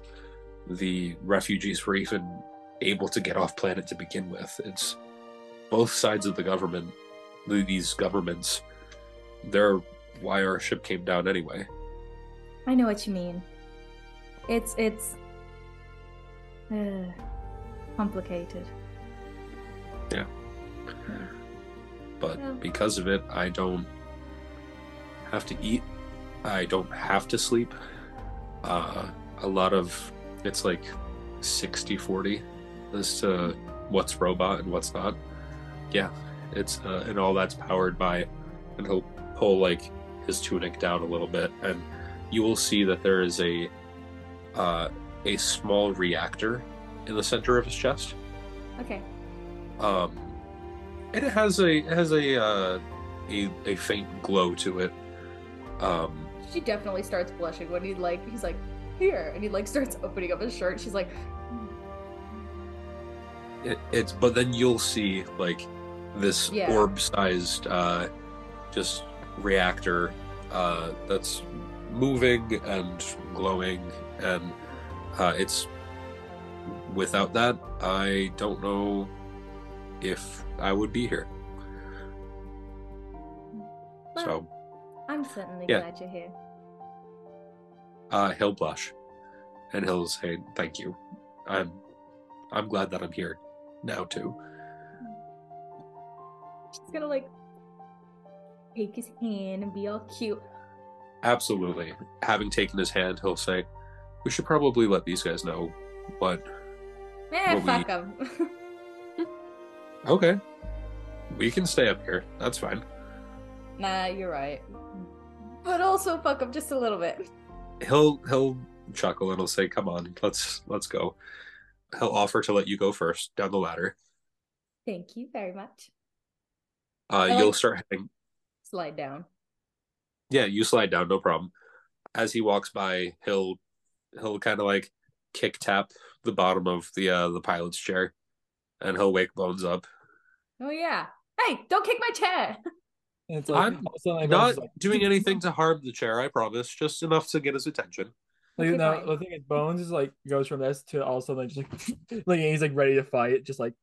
the refugees were even able to get off planet to begin with. It's both sides of the government, these governments, they're why our ship came down anyway. I know what you mean. It's it's uh, complicated. Yeah. But Yeah. because of it, I don't have to eat. I don't have to sleep. Uh, a lot of it's like 60 40 as to what's robot and what's not. Yeah, it's uh, and all that's powered by, and he'll pull like his tunic down a little bit, and you will see that there is a uh, a small reactor in the center of his chest. Okay. Um, and it has a it has a uh, a a faint glow to it. Um, She definitely starts blushing when he like he's like here and he like starts opening up his shirt. She's like, it, it's but then you'll see like this Yeah. orb-sized uh, just reactor uh, that's moving and glowing, and uh, it's without that I don't know if I would be here. well, So I'm certainly Yeah. glad you're here. uh, he'll blush, and he'll say, "Thank you. I'm I'm glad that I'm here now too." She's gonna like take his hand and be all cute. Absolutely. Having taken his hand, he'll say, "We should probably let these guys know." But Eh, What we- fuck him. <laughs> okay, we can stay up here. That's fine. nah, you're right. But also fuck him just a little bit. He'll he'll chuckle and he'll say, "Come on, let's let's go." He'll offer to let you go first down the ladder. Thank you very much. Uh, I you'll start heading. Slide down. Yeah, you slide down, no problem. As he walks by, he'll he'll kind of like kick tap the bottom of the uh the pilot's chair, and he'll wake Bones up. Oh yeah. Hey, don't kick my chair. <laughs> It's like, I'm also, like, Not like, doing anything to harm the chair, I promise. Just enough to get his attention. Like, Okay, no, the thing is, Bones is like goes from this to also like just like, <laughs> like he's like ready to fight, just like,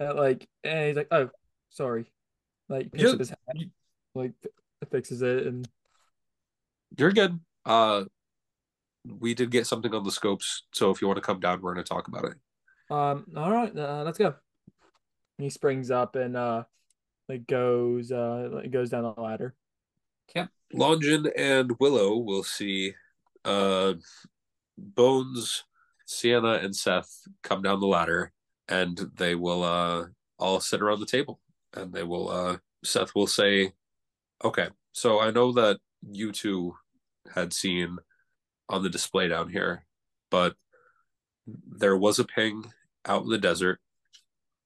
uh, like, and he's like, oh, sorry, like picks Yeah, up his hand, like fixes it, and You're good. Uh, we did get something on the scopes, so if you want to come down, we're going to talk about it. um, all right, uh, let's go. He springs up and uh, like goes uh, like goes down the ladder. Camp Longin and Willow will see uh, Bones, Sienna, and Seth come down the ladder, and they will uh, all sit around the table. And they will, uh, Seth will say, Okay, so I know that you two had seen on the display down here, but there was a ping out in the desert.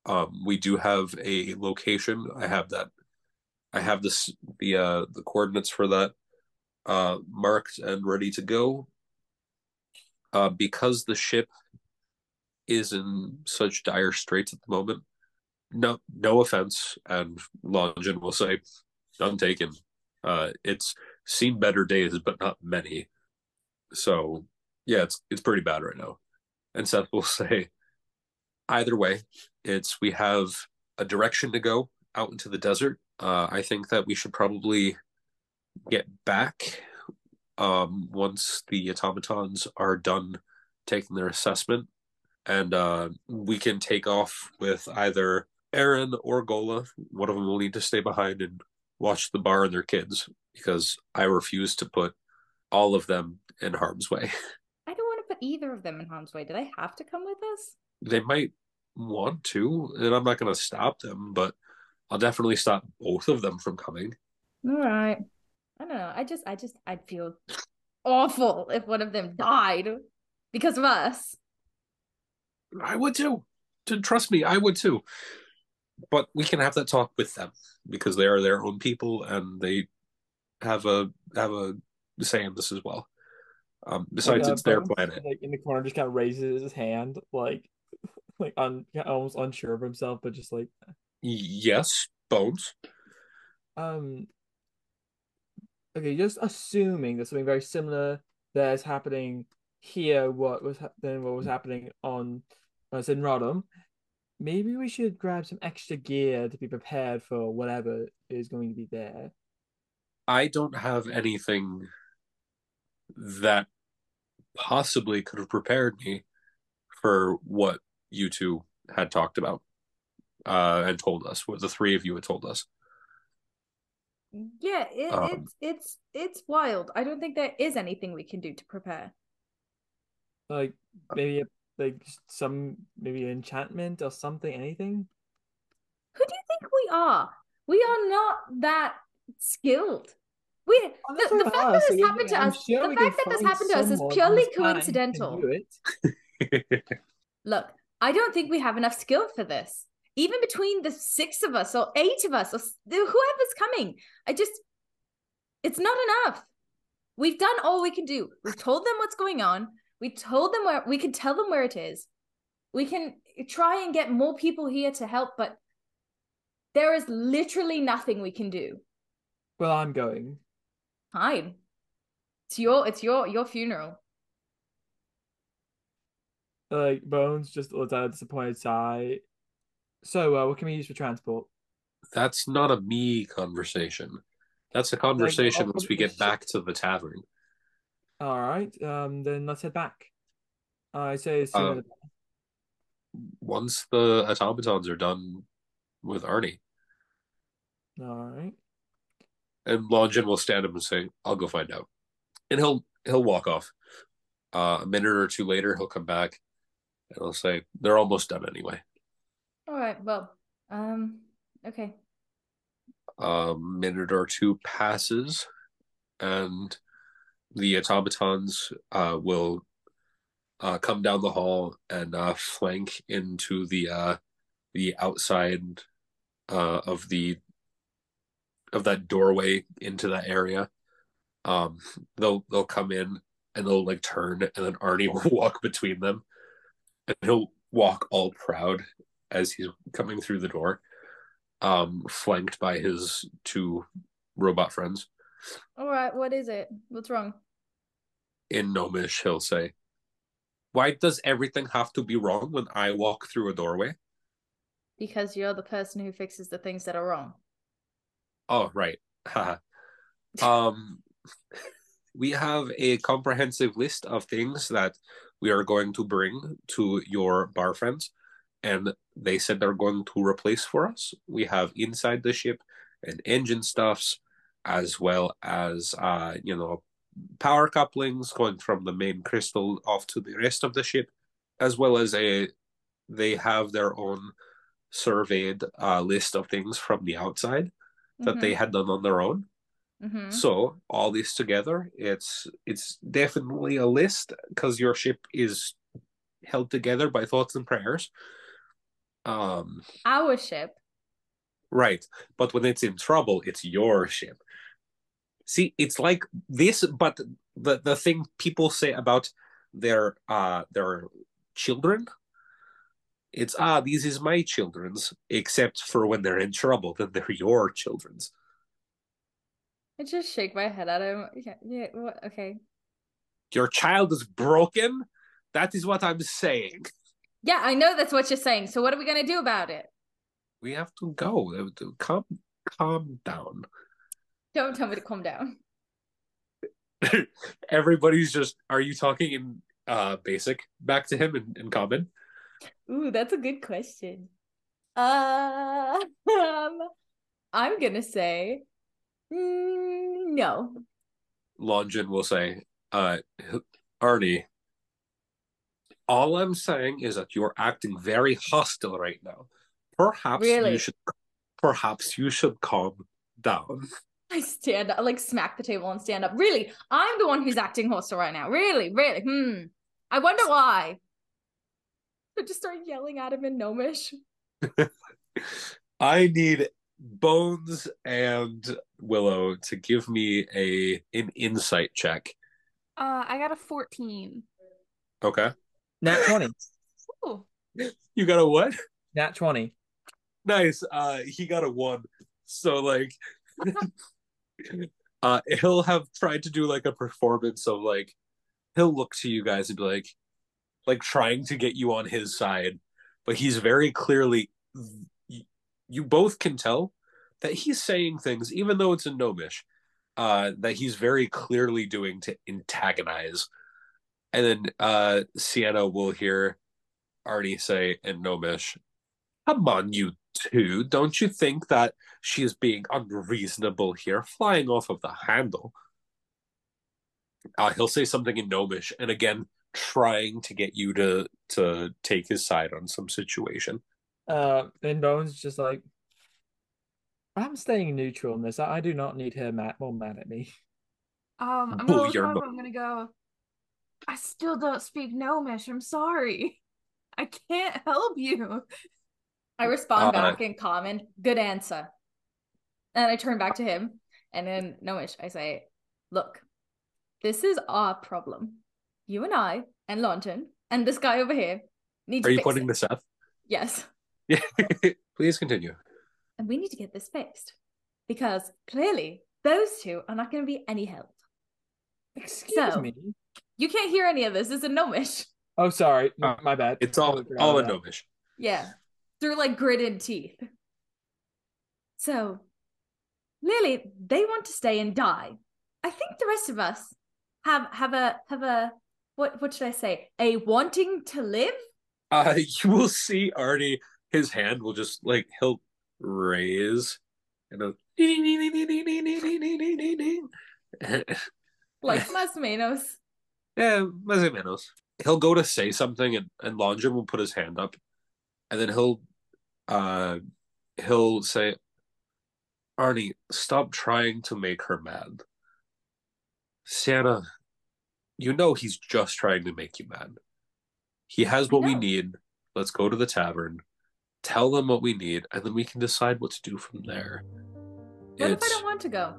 Um, we do have a location. I have that. I have this the uh the coordinates for that uh marked and ready to go. Uh, because the ship is in such dire straits at the moment. No, no offense, and Longin will say, none taken. Uh, it's seen better days, but not many. So, yeah, it's it's pretty bad right now. And Seth will <laughs> say, either way, it's we have a direction to go out into the desert. Uh, I think that we should probably get back um, once the automatons are done taking their assessment, and uh, we can take off with either Aaron or Gola. One of them will need to stay behind and watch the bar and their kids because I refuse to put all of them in harm's way. <laughs> I don't want to put either of them in harm's way. Do they have to come with us? They might want to, and I'm not going to stop them, but I'll definitely stop both of them from coming. All right. I don't know. I just, I just, I'd feel awful if one of them died because of us. I would too. Trust me, I would too. But we can have that talk with them because they are their own people and they have a have a say in this as well. Um, besides, Like, uh, it's their planet. Like in the corner, just kind of raises his hand, like <laughs> like un almost unsure of himself, but just like Yes, Bones. um. Okay, just assuming that something very similar that is happening here what was ha- than what was happening on uh, in Rodham, maybe we should grab some extra gear to be prepared for whatever is going to be there. I don't have anything that possibly could have prepared me for what you two had talked about uh, and told us, what the three of you had told us. Yeah, it, Um, it's it's it's wild. I don't think there is anything we can do to prepare. Like maybe a, like some maybe enchantment or something, anything. Who do you think we are? We are not that skilled. We Oh, the, the fact that this happened to I'm us, sure the fact that this happened to us is purely this planet who can coincidental. Look, I don't think we have enough skill for this. Even between the six of us or eight of us or whoever's coming, I just, it's not enough. We've done all we can do. We've told them what's going on. We told them where we can tell them where it is. We can try and get more people here to help, but there is literally nothing we can do. Well, I'm going. Fine. It's your it's your your funeral. Like Bones just lets out a disappointed sigh. So, uh, what can we use for transport? That's not a me conversation. That's a conversation oh, once we get back to the tavern. All right, um, then let's head back. I say as soon Uh, Once the automatons are done with Arnie, all right. and Longin will stand up and say, "I'll go find out," and he'll he'll walk off. Uh, a minute or two later, he'll come back and he'll say, "They're almost done anyway." All right. Well, um, okay. A minute or two passes, and the automatons uh, will uh, come down the hall and uh, flank into the uh, the outside uh, of the of that doorway into that area. Um, they'll they'll come in and they'll like turn, and then Arnie <laughs> will walk between them, and he'll walk all proud as he's coming through the door, um, flanked by his two robot friends. All right. What is it? What's wrong? In Gnomish, he'll say, "Why does everything have to be wrong when I walk through a doorway?" Because you're the person who fixes the things that are wrong. Oh, right. um, we have a comprehensive list of things that we are going to bring to your bar friends, and they said they're going to replace for us. We have inside the ship and engine stuffs, as well as uh, you know, power couplings going from the main crystal off to the rest of the ship, as well as a they have their own surveyed uh, list of things from the outside that they had done on their own. Mm-hmm. So all this together, it's it's definitely a list because your ship is held together by thoughts and prayers. Um, Our ship. right. But when it's in trouble, it's your ship. See, it's like this, but the the thing people say about their uh their children, it's ah, these is my children's, except for when they're in trouble, then they're your children's. I just shake my head at him. Yeah. Yeah. What? Okay. Your child is broken. That is what I'm saying. Yeah, I know that's what you're saying. So what are we gonna do about it? We have to go. Calm, calm down. Don't tell me to calm down. <laughs> Everybody's just. Are you talking in uh basic back to him in, in common? Ooh, that's a good question. Uh, um, <laughs> I'm gonna say mm, no. Longin will say, uh, Arnie, all I'm saying is that you're acting very hostile right now. Perhaps Really? you should perhaps you should calm down. <laughs> I stand up, like smack the table and stand up. Really, I'm the one who's acting hostile right now. Really, really. Hmm. I wonder why. I just start yelling at him in Gnomish. <laughs> I need Bones and Willow to give me a an insight check. Uh, I got a 14. Okay. Nat twenty. <laughs> Ooh. You got a what? Nat twenty. Nice. Uh he got a one. So like <laughs> uh he'll have tried to do like a performance of like he'll look to you guys and be like, like trying to get you on his side, but he's very clearly. You both can tell that he's saying things, even though it's in Gnomish, uh, that he's very clearly doing to antagonize. And then uh, Sienna will hear Arnie say in Gnomish, Come on, you two. Don't you think that she is being unreasonable here, flying off of the handle? Uh, he'll say something in Gnomish, and again, trying to get you to to take his side on some situation. Uh, and Bones just like, I'm staying neutral in this. I, I do not need her mad, more mad at me. Um, I'm gonna look you're up. I'm gonna go. I still don't speak Gnomish. I'm sorry. I can't help you. I respond Uh, back in common, good answer. And I turn back to him, and in Gnomish, I say, Look, this is our problem. You and I, and Longin, and this guy over here need to Are you fix pointing it. to Seth? Yes. Yeah. <laughs> Please continue. And we need to get this fixed. Because clearly, those two are not going to be any help. Excuse So- me. You can't hear any of this. It's in Gnomish. Oh, sorry. My bad. It's all all in about Gnomish. Yeah. Through like gritted teeth. So, Lily, they want to stay and die. I think the rest of us have have a have a what what should I say? A wanting to live? Uh, <laughs> you will see Artie. His hand will just like he'll raise, and it'll <laughs> Like más menos. Yeah, más menos. He'll go to say something, and and Longin will put his hand up, and then he'll, uh, he'll say, "Arnie, stop trying to make her mad." Santa, you know he's just trying to make you mad. He has what we need. Let's go to the tavern, tell them what we need, and then we can decide what to do from there. What if I don't want to go?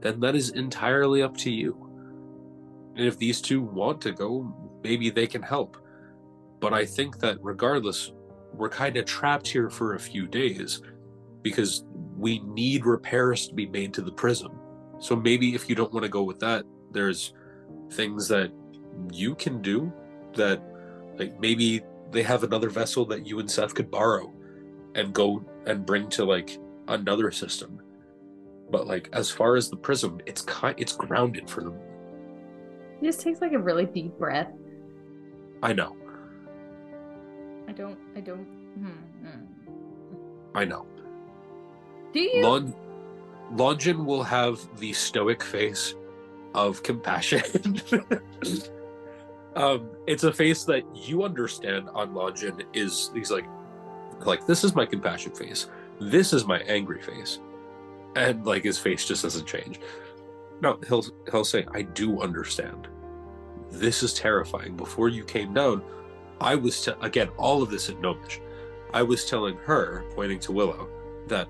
then that is entirely up to you. And if these two want to go, maybe they can help. But I think that regardless, we're kind of trapped here for a few days because we need repairs to be made to the prism. So maybe if you don't want to go with that, there's things that you can do that, like maybe they have another vessel that you and Seth could borrow and go and bring to like another system but like as far as the prism it's kind it's grounded for them He just takes like a really deep breath. i know I don't I don't hmm, hmm. i know. Do you? Will have the stoic face of compassion. <laughs> Um it's a face that you understand on Longin is he's like like this is my compassion face. This is my angry face. And like his face just doesn't change. No he'll he'll say i do understand. This is terrifying. Before you came down i was te- again all of this in gnomish i was telling her pointing to willow that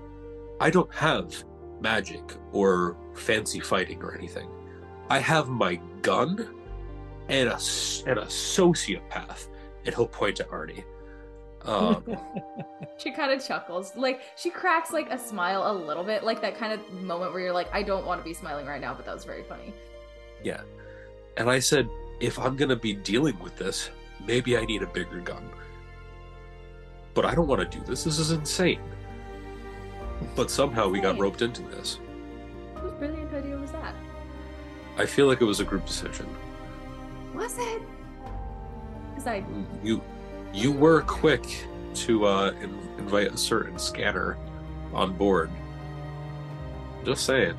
i don't have magic or fancy fighting or anything i have my gun and a and a sociopath and he'll point to arnie um <laughs> She kind of chuckles. Like she cracks like a smile a little bit, like that kind of moment where you're like, I don't want to be smiling right now, but that was very funny. Yeah. And I said, if I'm going to be dealing with this, maybe I need a bigger gun. But I don't want to do this. This is insane. But somehow we got roped into this. Whose brilliant idea was that? I feel like it was a group decision. Was it? Because I You you were quick to uh, in, invite a certain scanner on board. Just saying.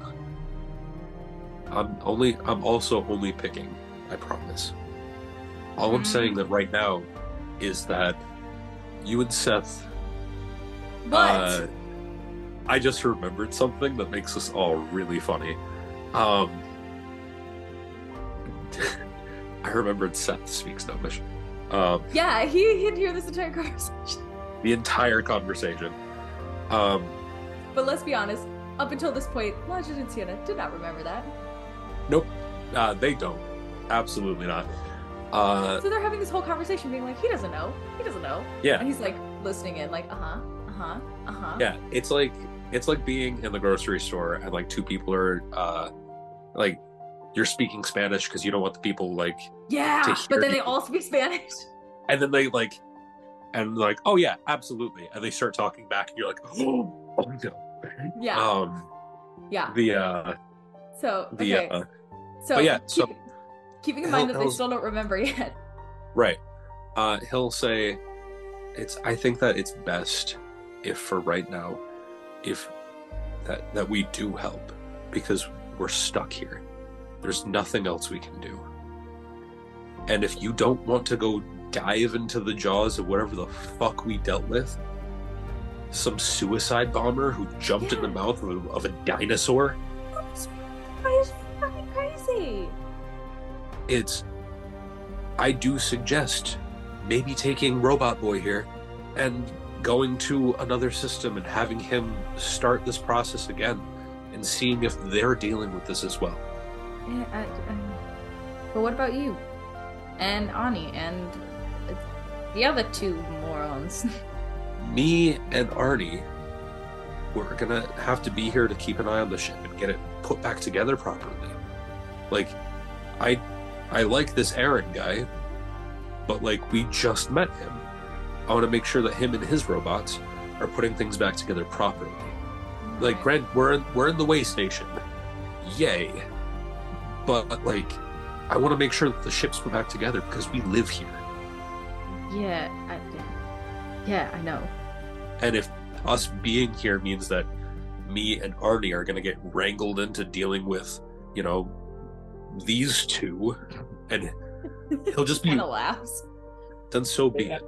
I'm only I'm also only picking, I promise. All I'm saying that right now is that you and Seth But Uh, I just remembered something that makes us all really funny. Um, <laughs> I remembered Seth speaks Gnomish. Um, yeah, he he'd hear this entire conversation. the entire conversation. Um, But let's be honest, up until this point, Longin and Sienna did not remember that. nope, uh, they don't. Absolutely not. Uh, So they're having this whole conversation being like, he doesn't know. He doesn't know. yeah, And he's like listening in, like, uh-huh, uh-huh, uh-huh. yeah. It's like it's like being in the grocery store and like two people are uh, like you're speaking Spanish because you don't want the people like Yeah, but then they all speak Spanish. <laughs> and then they like and like oh yeah absolutely and they start talking back and you're like <gasps> oh, oh no Yeah, um yeah. the uh So the okay, uh so yeah, keep- so- keeping in mind that they still don't remember <laughs> yet. right uh he'll say it's i think that it's best if for right now if that that we do help because we're stuck here there's nothing else we can do and if you don't want to go dive into the jaws of whatever the fuck we dealt with some suicide bomber who jumped in the mouth of a, of a dinosaur It's fucking crazy. It's I do suggest maybe taking Robot Boy here and going to another system and having him start this process again and seeing if they're dealing with this as well. Yeah, I, um, but what about you? And Arnie and uh, the other two morons. <laughs> Me and Arnie we're gonna have to be here to keep an eye on the ship and get it put back together properly. Like I I like this Aaron guy, but like we just met him. I want to make sure that him and his robots are putting things back together properly. Like, Grant, we're in, we're in the way station, yay! But like, I want to make sure that the ship's put back together because we live here. yeah, I, yeah, I know. And if us being here means that me and Arnie are going to get wrangled into dealing with, you know, these two, and he'll just <laughs> be, Kind of laughs. then so be Yeah. it.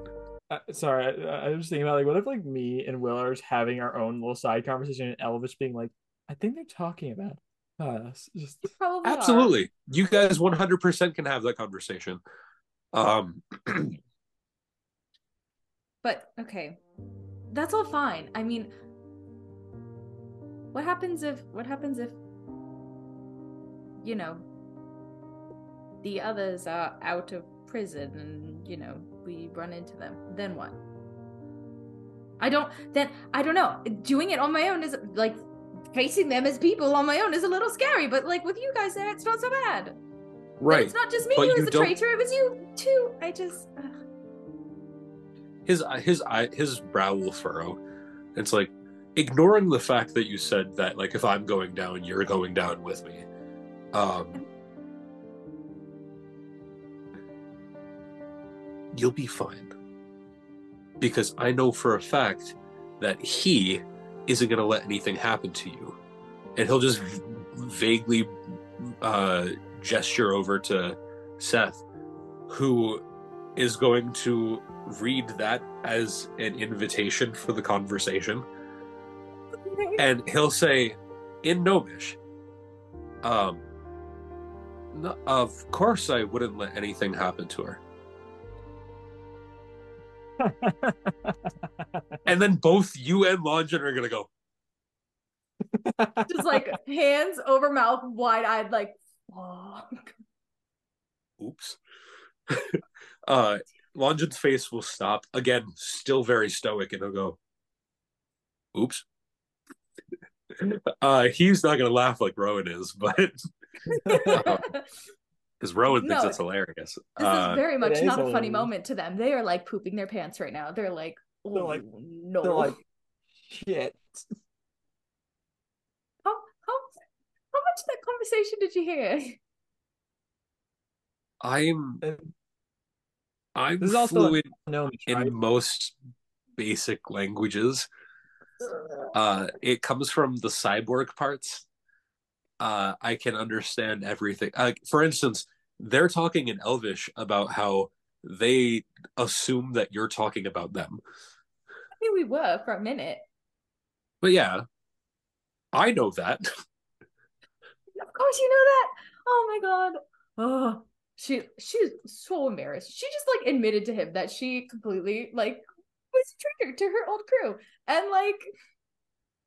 Uh, sorry, I, I was thinking about like, what if like me and Will are just having our own little side conversation, and Elvis being like, "I think they're talking about us." Just You probably are. Absolutely. You guys 100% can have that conversation. Um, <clears throat> But okay, that's all fine. I mean, what happens if what happens if you know the others are out of prison and you know we run into them? Then what? I don't. Then I don't know. Doing it on my own is like facing them as people on my own is a little scary. But like with you guys there, it's not so bad. But right. It's not just me But who you the don't- traitor. It was you too. I just. ugh. His his eye his brow will furrow. It's like ignoring the fact that you said that like if I'm going down, you're going down with me. Um You'll be fine. Because I know for a fact that he isn't going to let anything happen to you. And he'll just vaguely uh, gesture over to Seth, who is going to read that as an invitation for the conversation. And he'll say, in Gnomish, um, "No- of course I wouldn't let anything happen to her. <laughs> And then both you and Longin are gonna go, <laughs> just like hands over mouth, wide eyed, like, fuck. oops. <laughs> uh Longin's face will stop. Again, still very stoic, and he'll go, oops. uh he's not gonna laugh like Rowan is, but because Rowan thinks No, it's hilarious. This Uh, is very much is not a funny moment to them. They are like pooping their pants right now. They're like, oh, They're like- no. they're like, "Shit." how, how, how much of that conversation did you hear? I'm I'm This is also like- fluent No, in right? most basic languages. Uh, it comes from the cyborg parts. Uh, I can understand everything. Like, for instance, they're talking in Elvish about how they assume that you're talking about them. I think we were for a minute. But yeah, I know that. <laughs> Of course you know that. Oh my god. Oh, she she's so embarrassed. She just like admitted to him that she completely like was triggered to her old crew. And like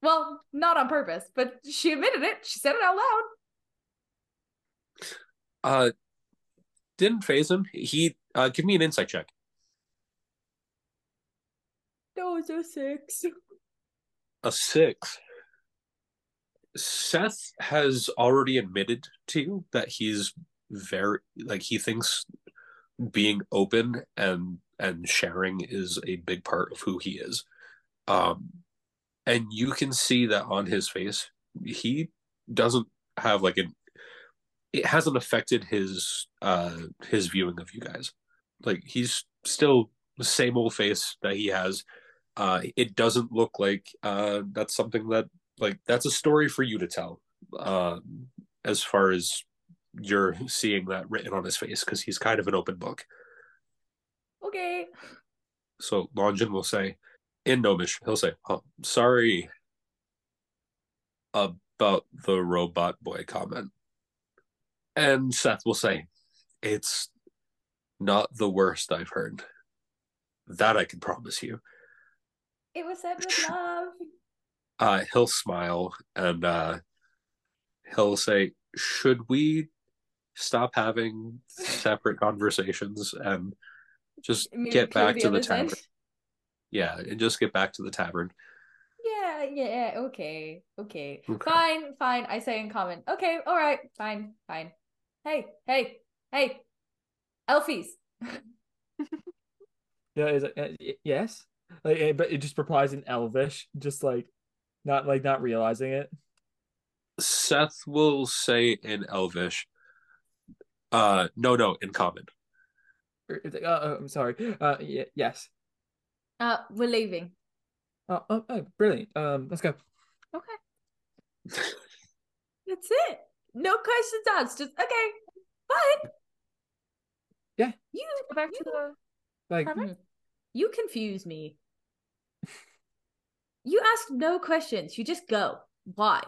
well, not on purpose, but she admitted it. She said it out loud. Uh, didn't phase him. He uh, give me an insight check. That was a six. A six. Seth has already admitted to you that he's very like he thinks being open and and sharing is a big part of who he is. Um and you can see that on his face. He doesn't have like an it hasn't affected his uh his viewing of you guys. Like he's still the same old face that he has. Uh it doesn't look like uh that's something that like that's a story for you to tell. Uh as far as you're seeing that written on his face because he's kind of an open book. Okay. So Longin will say, in Gnomish, he'll say, oh, sorry about the robot boy comment. And Seth will say, it's not the worst I've heard. That I can promise you. It was said with love. <laughs> Uh, he'll smile and uh, he'll say, should we stop having separate conversations and just Maybe get back to the tavern? Yeah, and just get back to the tavern. Yeah, yeah, okay, okay. Okay. Fine, fine. I say in common. Okay, all right, fine, fine. Hey, hey, hey, Elfies. Yeah, is it, uh, yes, like, eh, but it just replies in Elvish, just like not like not realizing it. Seth will say in Elvish, uh, no, no, in common. Or like, oh, oh, I'm sorry. Uh, y- yes. Uh, we're leaving. Oh, oh, oh, brilliant. Um, let's go. Okay. <laughs> That's it. No questions asked. Just okay. But Yeah. you Go back to the Like, Tavern? Hmm. you confuse me. <laughs> You ask no questions. You just go. Why?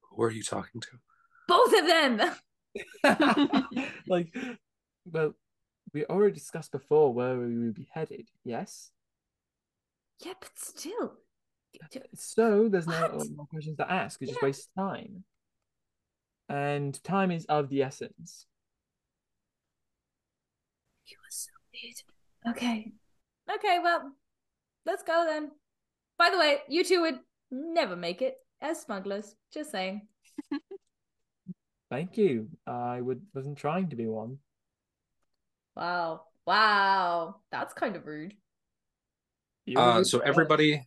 Who are you talking to? Both of them. <laughs> <laughs> like, well, we already discussed before where we would be headed. Yes. Yeah, but still. <laughs> So there's no more questions to ask. It just Yeah. wastes time. And time is of the essence. You were so weird. Okay. Okay, well, let's go then. By the way, you two would never make it as smugglers. Just saying. <laughs> Thank you. I would wasn't trying to be one. Wow. Wow. That's kind of rude. Uh, so everybody,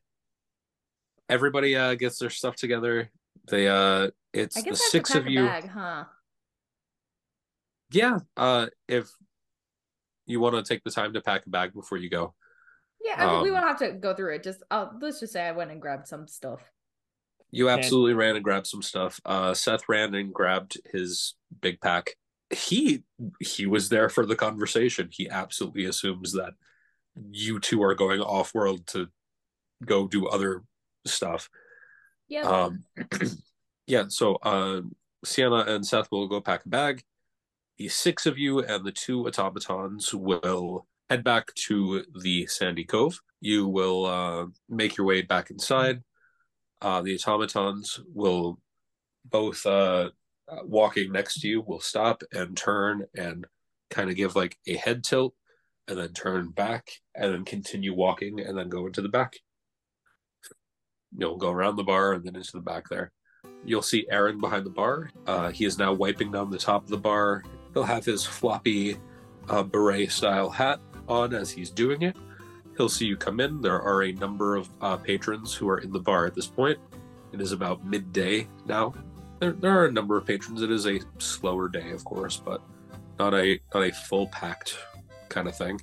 everybody uh gets their stuff together. They uh, it's I the guess I have six to pack of a you. bag, huh? Yeah. Uh, if you want to take the time to pack a bag before you go, Yeah, I mean, we Um, won't have to go through it. Just uh, let's just say I went and grabbed some stuff. you And- absolutely ran and grabbed some stuff. Uh, Seth ran and grabbed his big pack. He he was there for the conversation. He absolutely assumes that you two are going off world to go do other stuff. Yeah. Um, <clears throat> yeah, so uh, Sienna and Seth will go pack a bag. The six of you and the two automatons will head back to the Sandy Cove. You will uh, make your way back inside. Uh, the automatons will both uh, walking next to you will stop and turn and kind of give like a head tilt and then turn back and then continue walking and then go into the back you'll go around the bar and then into the back there. You'll see Aaron behind the bar. Uh, he is now wiping down the top of the bar. He'll have his floppy uh, beret style hat on as he's doing it. He'll see you come in. There are a number of uh, patrons who are in the bar at this point. It is about midday now. There, there are a number of patrons. It is a slower day, of course, but not a not a full packed kind of thing.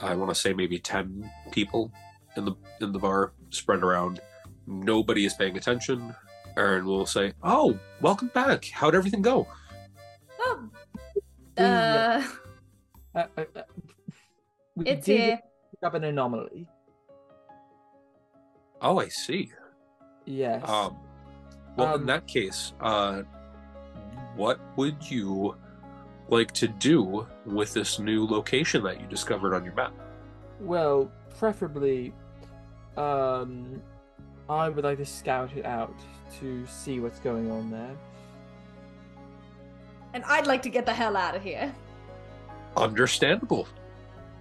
I want to say maybe ten people in the in the bar spread around nobody is paying attention. Aaron will say, "Oh, welcome back. How'd everything go?" oh. Uh, Uh, uh, uh, we it's did here. pick up an anomaly. Oh, I see. Yes. Um, well, in Um, that case, uh, what would you like to do with this new location that you discovered on your map? Well, preferably, um, I would like to scout it out to see what's going on there. And I'd like to get the hell out of here. Understandable,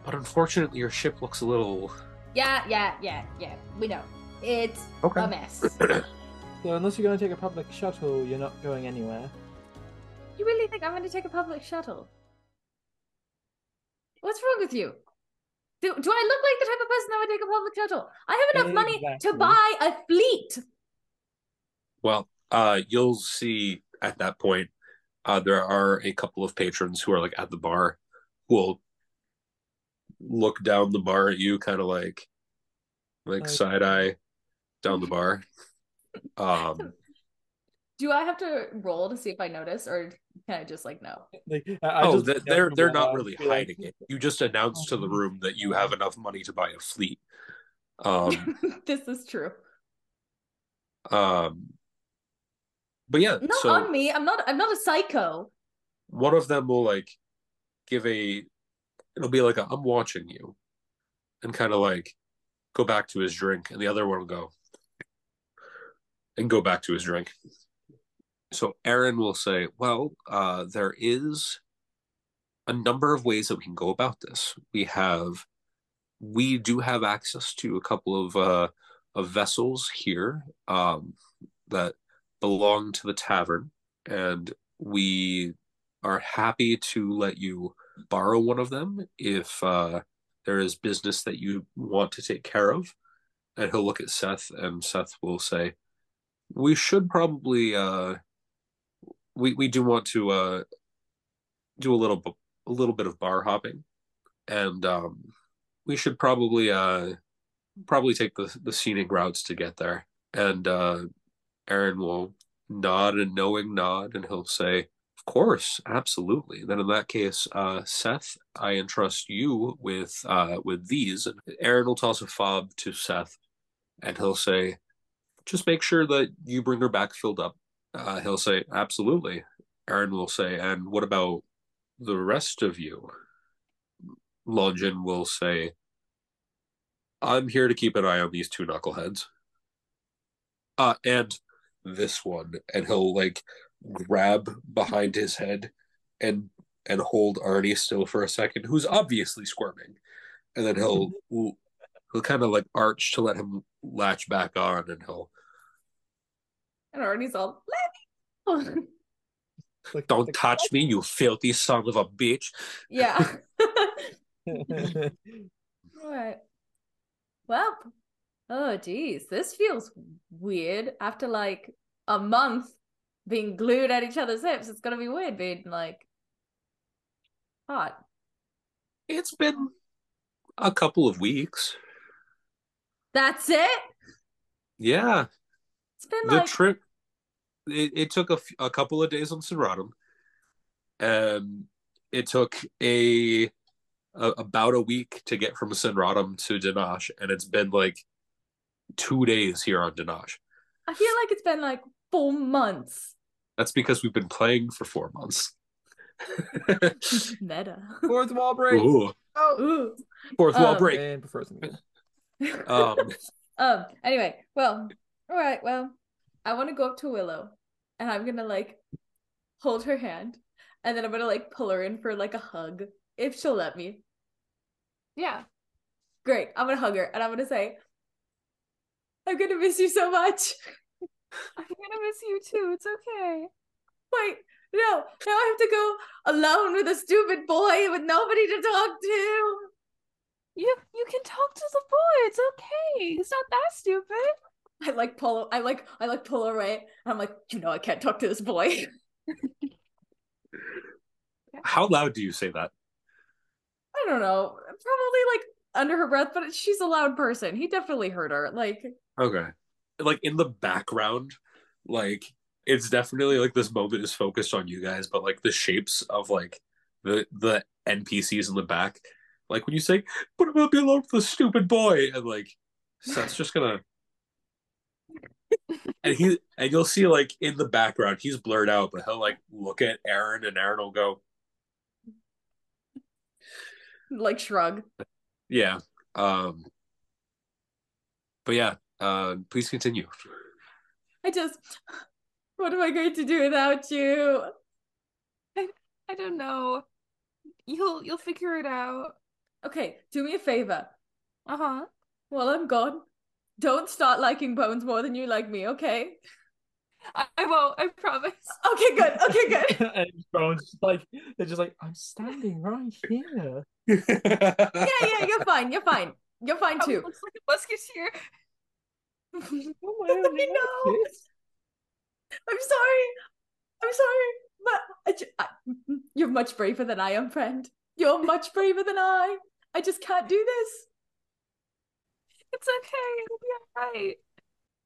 but unfortunately, your ship looks a little. Yeah, yeah, yeah, yeah. We know. It's Okay. a mess. <clears throat> So unless you're going to take a public shuttle, you're not going anywhere. you really think I'm going to take a public shuttle? What's wrong with you? Do, do I look like the type of person that would take a public shuttle? I have enough money to buy a fleet. Well, uh, you'll see at that point, uh, there are a couple of patrons who are like at the bar who will look down the bar at you, kind of like, like Like- side eye down the <laughs> bar. Um, Do I have to roll to see if I notice, or can I just like no? Like, I, I oh, just th- know they're they're not really be like, hiding it. You just announced to the room that you have enough money to buy a fleet. Um, <laughs> this is true. um, but yeah, Not so on me. I'm not. I'm not a psycho. one of them will like give a it'll be like a, i'm watching you and kind of like go back to his drink and the other one will go and go back to his drink so aaron will say well uh there is a number of ways that we can go about this we have we do have access to a couple of uh of vessels here um that belong to the tavern and we are happy to let you borrow one of them if uh, there is business that you want to take care of. And he'll look at Seth, and Seth will say, "We should probably uh, we we do want to uh, do a little a little bit of bar hopping, and um, we should probably uh, probably take the the scenic routes to get there." And uh, Aaron will nod a knowing nod, and he'll say, of course, absolutely. Then in that case, uh, Seth, I entrust you with uh, with these. Aaron will toss a fob to Seth, and he'll say, "Just make sure that you bring her back filled up." Uh, he'll say, "Absolutely." Aaron will say, "And what about the rest of you?" Longin will say, "I'm here to keep an eye on these two knuckleheads." Uh, and this one, and he'll like grab behind his head and and hold Arnie still for a second, who's obviously squirming, and then he'll <laughs> he'll kind of like arch to let him latch back on, and he'll And Arnie's all. "Let me." Don't touch me, you filthy son of a bitch. yeah. <laughs> <laughs> Right. Well, oh geez, this feels weird. After like a month being glued at each other's hips, it's gonna be weird being like hot. It's been a couple of weeks. That's it. Yeah, It's been the like trip. It, it took a, f- a couple of days on Sinradam, and it took a, a about a week to get from Sinradam to Danash, and it's been like two days here on Danash. I feel like it's been like four months. That's because we've been playing for four months. <laughs> Meta. <laughs> Fourth wall break. Ooh, Ooh. fourth wall Um, break. And. Um, <laughs> Um, anyway, well, all right, well, I want to go up to Willow and I'm gonna like hold her hand and then I'm gonna like pull her in for like a hug if she'll let me. Yeah. Great. I'm gonna hug her and I'm gonna say, I'm gonna miss you so much. <laughs> I'm gonna miss you too. It's okay. Wait, no, now I have to go alone with a stupid boy with nobody to talk to. You you can talk to the boy. It's okay. He's not that stupid. I like pull I like I like pull away and I'm like, you know I can't talk to this boy. <laughs> how loud do you say that? I don't know. Probably like under her breath, but she's a loud person. He definitely heard her. Like, Okay. Like in the background, like it's definitely like this moment is focused on you guys, but like the shapes of like the the NPCs in the back, like when you say, "But I'm gonna be alone with the stupid boy," and like Seth's just gonna, and he and you'll see like in the background he's blurred out, but he'll like look at Aaron, and Aaron will go, like shrug. "Yeah." Um, but yeah, uh, please continue. I just, what am I going to do without you? I don't know. You'll you'll figure it out. Okay, do me a favor. Uh huh. While I'm gone, don't start liking Bones more than you like me, okay? I, I won't. I promise. <laughs> Okay, good. Okay, good. <laughs> and Bones just like they're just like I'm standing right here. <laughs> Yeah, yeah, you're fine. You're fine. You're fine Oh, too. looks like a musketeer. Oh, my own I know. kiss. I'm sorry. I'm sorry, but I ju- I- you're much braver than I am, friend. You're much braver than I. I just can't do this. It's okay. It'll be alright.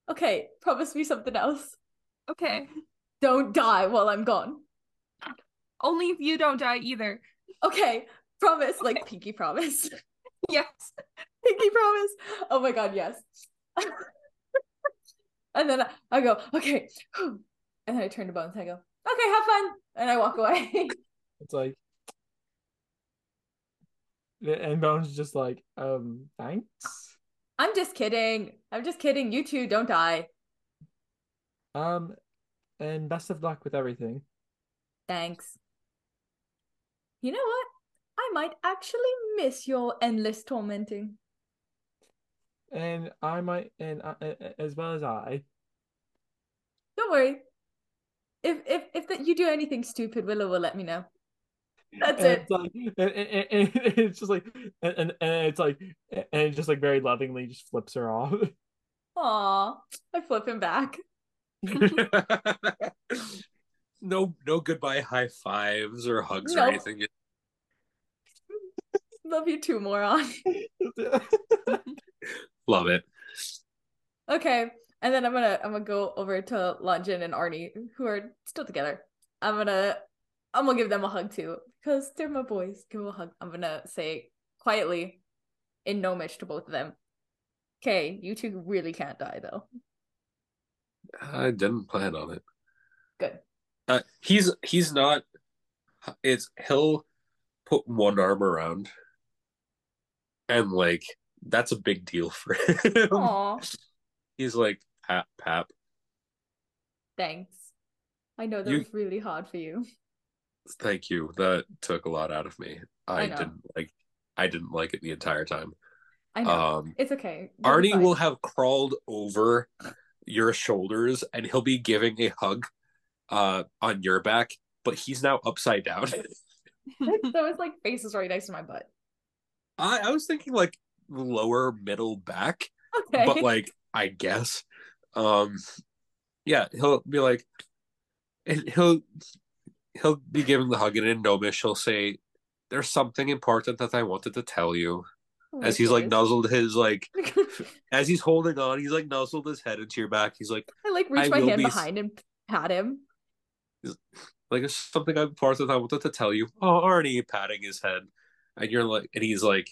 Okay, promise me something else. Okay. Don't die while I'm gone. Only if you don't die either. Okay, promise, like pinky promise. <laughs> Yes. pinky promise. Oh my god, yes. <laughs> and then I, I go, okay. <gasps> And then I turn to Bones and I go, okay, have fun. And I walk away. <laughs> It's like and Bones is just like, um, thanks. I'm just kidding. I'm just kidding. You two don't die. Um, and best of luck with everything. Thanks. You know what? I might actually miss your endless tormenting. And I might, and a- as well as I. Don't worry. If if if that you do anything stupid, Willow will let me know. That's and it. It's like, and, and, and <laughs> it's just like, and, and it's like, and it just like very lovingly just flips her off. Aw, I flip him back. <laughs> no, no goodbye high fives or hugs or anything. <laughs> Love you too, moron. Love it. Okay, and then I'm gonna I'm gonna go over to Longin and Arnie, who are still together. I'm gonna I'm gonna give them a hug too because they're my boys. Give them a hug. I'm gonna say quietly in gnomish to both of them. Okay, you two really can't die though. I didn't plan on it. Good. Uh, he's he's not. It's he'll put one arm around, and like that's a big deal for him. Aw, He's like pap pap. thanks. I know that You- was really hard for you. Thank you. That took a lot out of me. I, I didn't like. I didn't like it the entire time. I know. Um, it's okay. You'll Arnie will have crawled over your shoulders and he'll be giving a hug uh on your back, but he's now upside down. <laughs> <laughs> so his like face is right next to my butt. I, I was thinking like lower middle back, Okay. but like I guess. Um yeah, he'll be like and he'll he'll be giving the hug and in Gnomish he'll say, There's something important that I wanted to tell you. Oh, As he's like nuzzled his like <laughs> as he's holding on, he's like nuzzled his head into your back. He's like I like reach I my hand be- behind and pat him. like it's something important I wanted to tell you. Oh, Arnie, patting his head, and you're like, and he's like,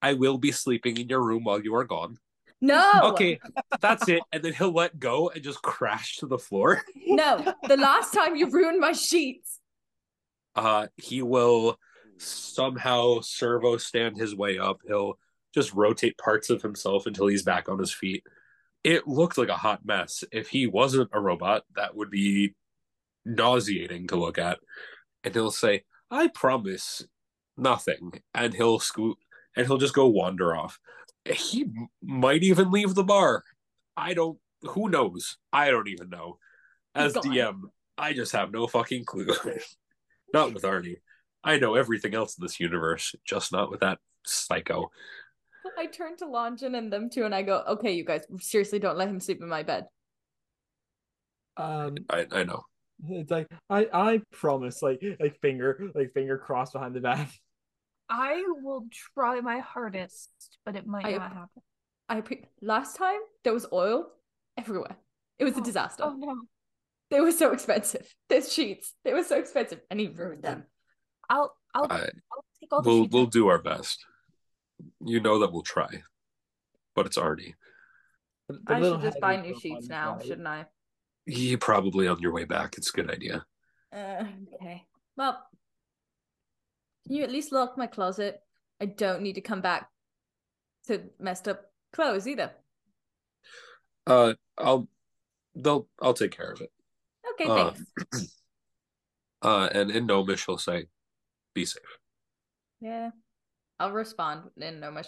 I will be sleeping in your room while you are gone. No. Okay, that's it. And then he'll let go and just crash to the floor. No. The last time you ruined my sheets. Uh, he will somehow servo stand his way up. He'll just rotate parts of himself until he's back on his feet. It looked like a hot mess. If he wasn't a robot, that would be nauseating to look at. And he'll say, I promise nothing. And he'll scoot and he'll just go wander off. He might even leave the bar. I don't, who knows? I don't even know. As DM, I just have no fucking clue. <laughs> not with Arnie. I know everything else in this universe, just not with that psycho. I turn to Longin and them two and I go, okay, you guys, seriously don't let him sleep in my bed. Um, I, I know. it's like I I promise, like like finger like finger crossed behind the back. I will try my hardest, but it might I- not happen. I pre- last time there was oil everywhere. It was a Oh, disaster. Oh no. They were so expensive. There's sheets. They were so expensive, and he ruined them. I'll I'll, I, I'll take all we'll sheets we'll out. do our best. You know that we'll try, but it's already. The- the I should just buy new sheets now, right? shouldn't I? You probably on your way back. It's a good idea. Uh, okay. Well, can you at least lock my closet? I don't need to come back to messed up clothes either. Uh, I'll they'll I'll take care of it. Okay, Uh, thanks. <clears throat> Uh, and in Gnomish, he'll say, "Be safe." Yeah. I'll respond in Gnomish.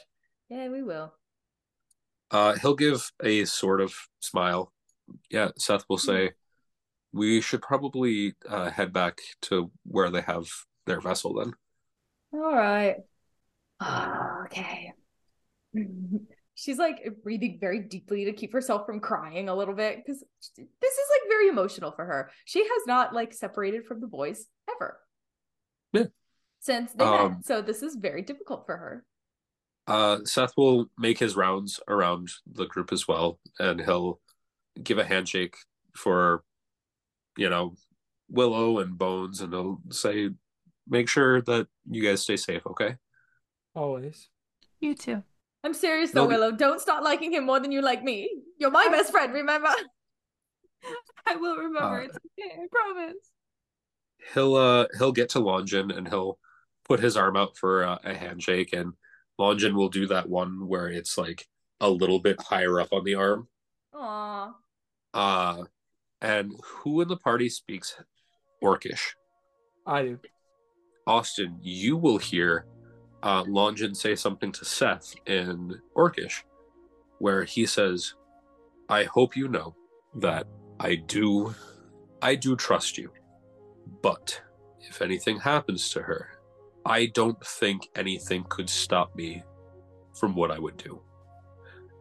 Yeah, we will. Uh, he'll give a sort of smile. Yeah, Seth will say, "We should probably uh, head back to where they have their vessel." Then All right. okay. <laughs> She's like breathing very deeply to keep herself from crying a little bit because this is like very emotional for her. She has not like separated from the boys ever. Yeah. Since they Um, met. So this is very difficult for her. uh, Seth will make his rounds around the group as well, and he'll give a handshake for, you know, Willow and Bones, and he'll say, "Make sure that you guys stay safe, okay?" Always. You too. I'm serious though, No, Willow. Don't start liking him more than you like me. You're my best friend, remember? <laughs> I will remember. Uh, it's okay. I promise. he'll uh he'll get to Longin and he'll put his arm out for uh, a handshake and Longin will do that one where it's like a little bit higher up on the arm. Aw. Uh and who in the party speaks Orcish? I do. Austin, you will hear uh Longin say something to Seth in Orcish where he says, I hope you know that I do I do trust you. But if anything happens to her, I don't think anything could stop me from what I would do.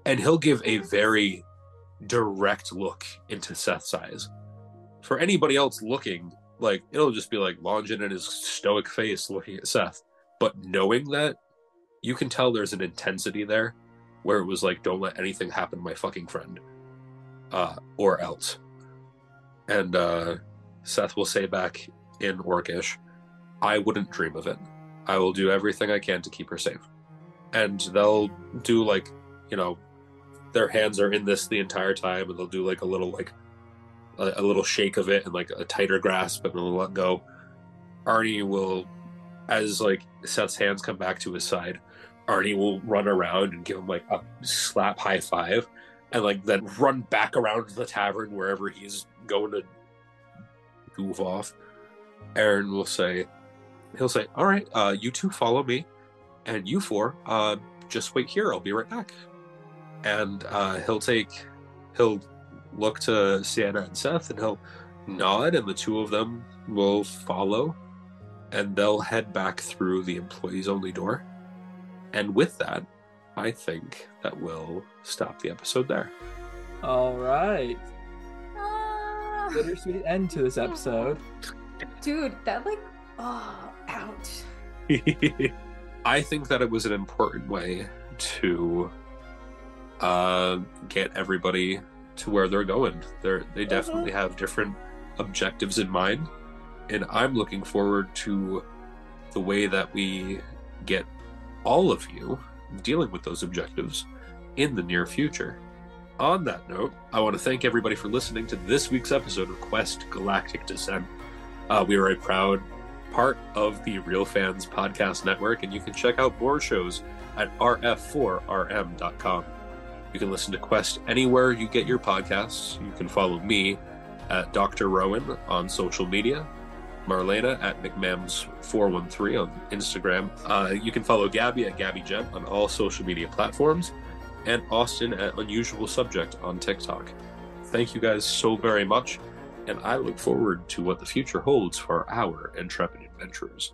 And he'll give a very direct look into Seth's eyes. For anybody else looking, like it'll just be like Longin and his stoic face looking at Seth. But knowing that, you can tell there's an intensity there where it was like, don't let anything happen to my fucking friend. Uh, or else. And uh Seth will say back in Orcish, I wouldn't dream of it. I will do everything I can to keep her safe. And they'll do like, you know, their hands are in this the entire time, and they'll do like a little like a, a little shake of it and like a tighter grasp, and they'll let go. Arnie will, as like Seth's hands come back to his side, Arnie will run around and give him like a slap high five, and like then run back around the tavern wherever he's going to goof off. Aaron will say, he'll say, "All right, uh, you two follow me, and you four, uh, just wait here. I'll be right back." And uh, he'll take, he'll look to Sienna and Seth, and he'll nod, and the two of them will follow, and they'll head back through the employees-only door. And with that, I think that will stop the episode there. All right. Ah. Bittersweet end to this episode. Dude, that like, oh, ouch. <laughs> I think that it was an important way to uh, get everybody to where they're going. They're they definitely have different objectives in mind, and I'm looking forward to the way that we get all of you dealing with those objectives in the near future. On that note, I want to thank everybody for listening to this week's episode of Quest Galactic Descent. Uh, we are a proud part of the Real Fans Podcast Network, and you can check out more shows at rf4rm.com. You can listen to Quest anywhere you get your podcasts. You can follow me at Dr. Rowan on social media, Marlena at McMams413 on Instagram. Uh, you can follow Gabby at Gabby Gem on all social media platforms, and Austin at Unusual Subject on TikTok. Thank you guys so very much, and I look forward to what the future holds for our intrepid adventurers.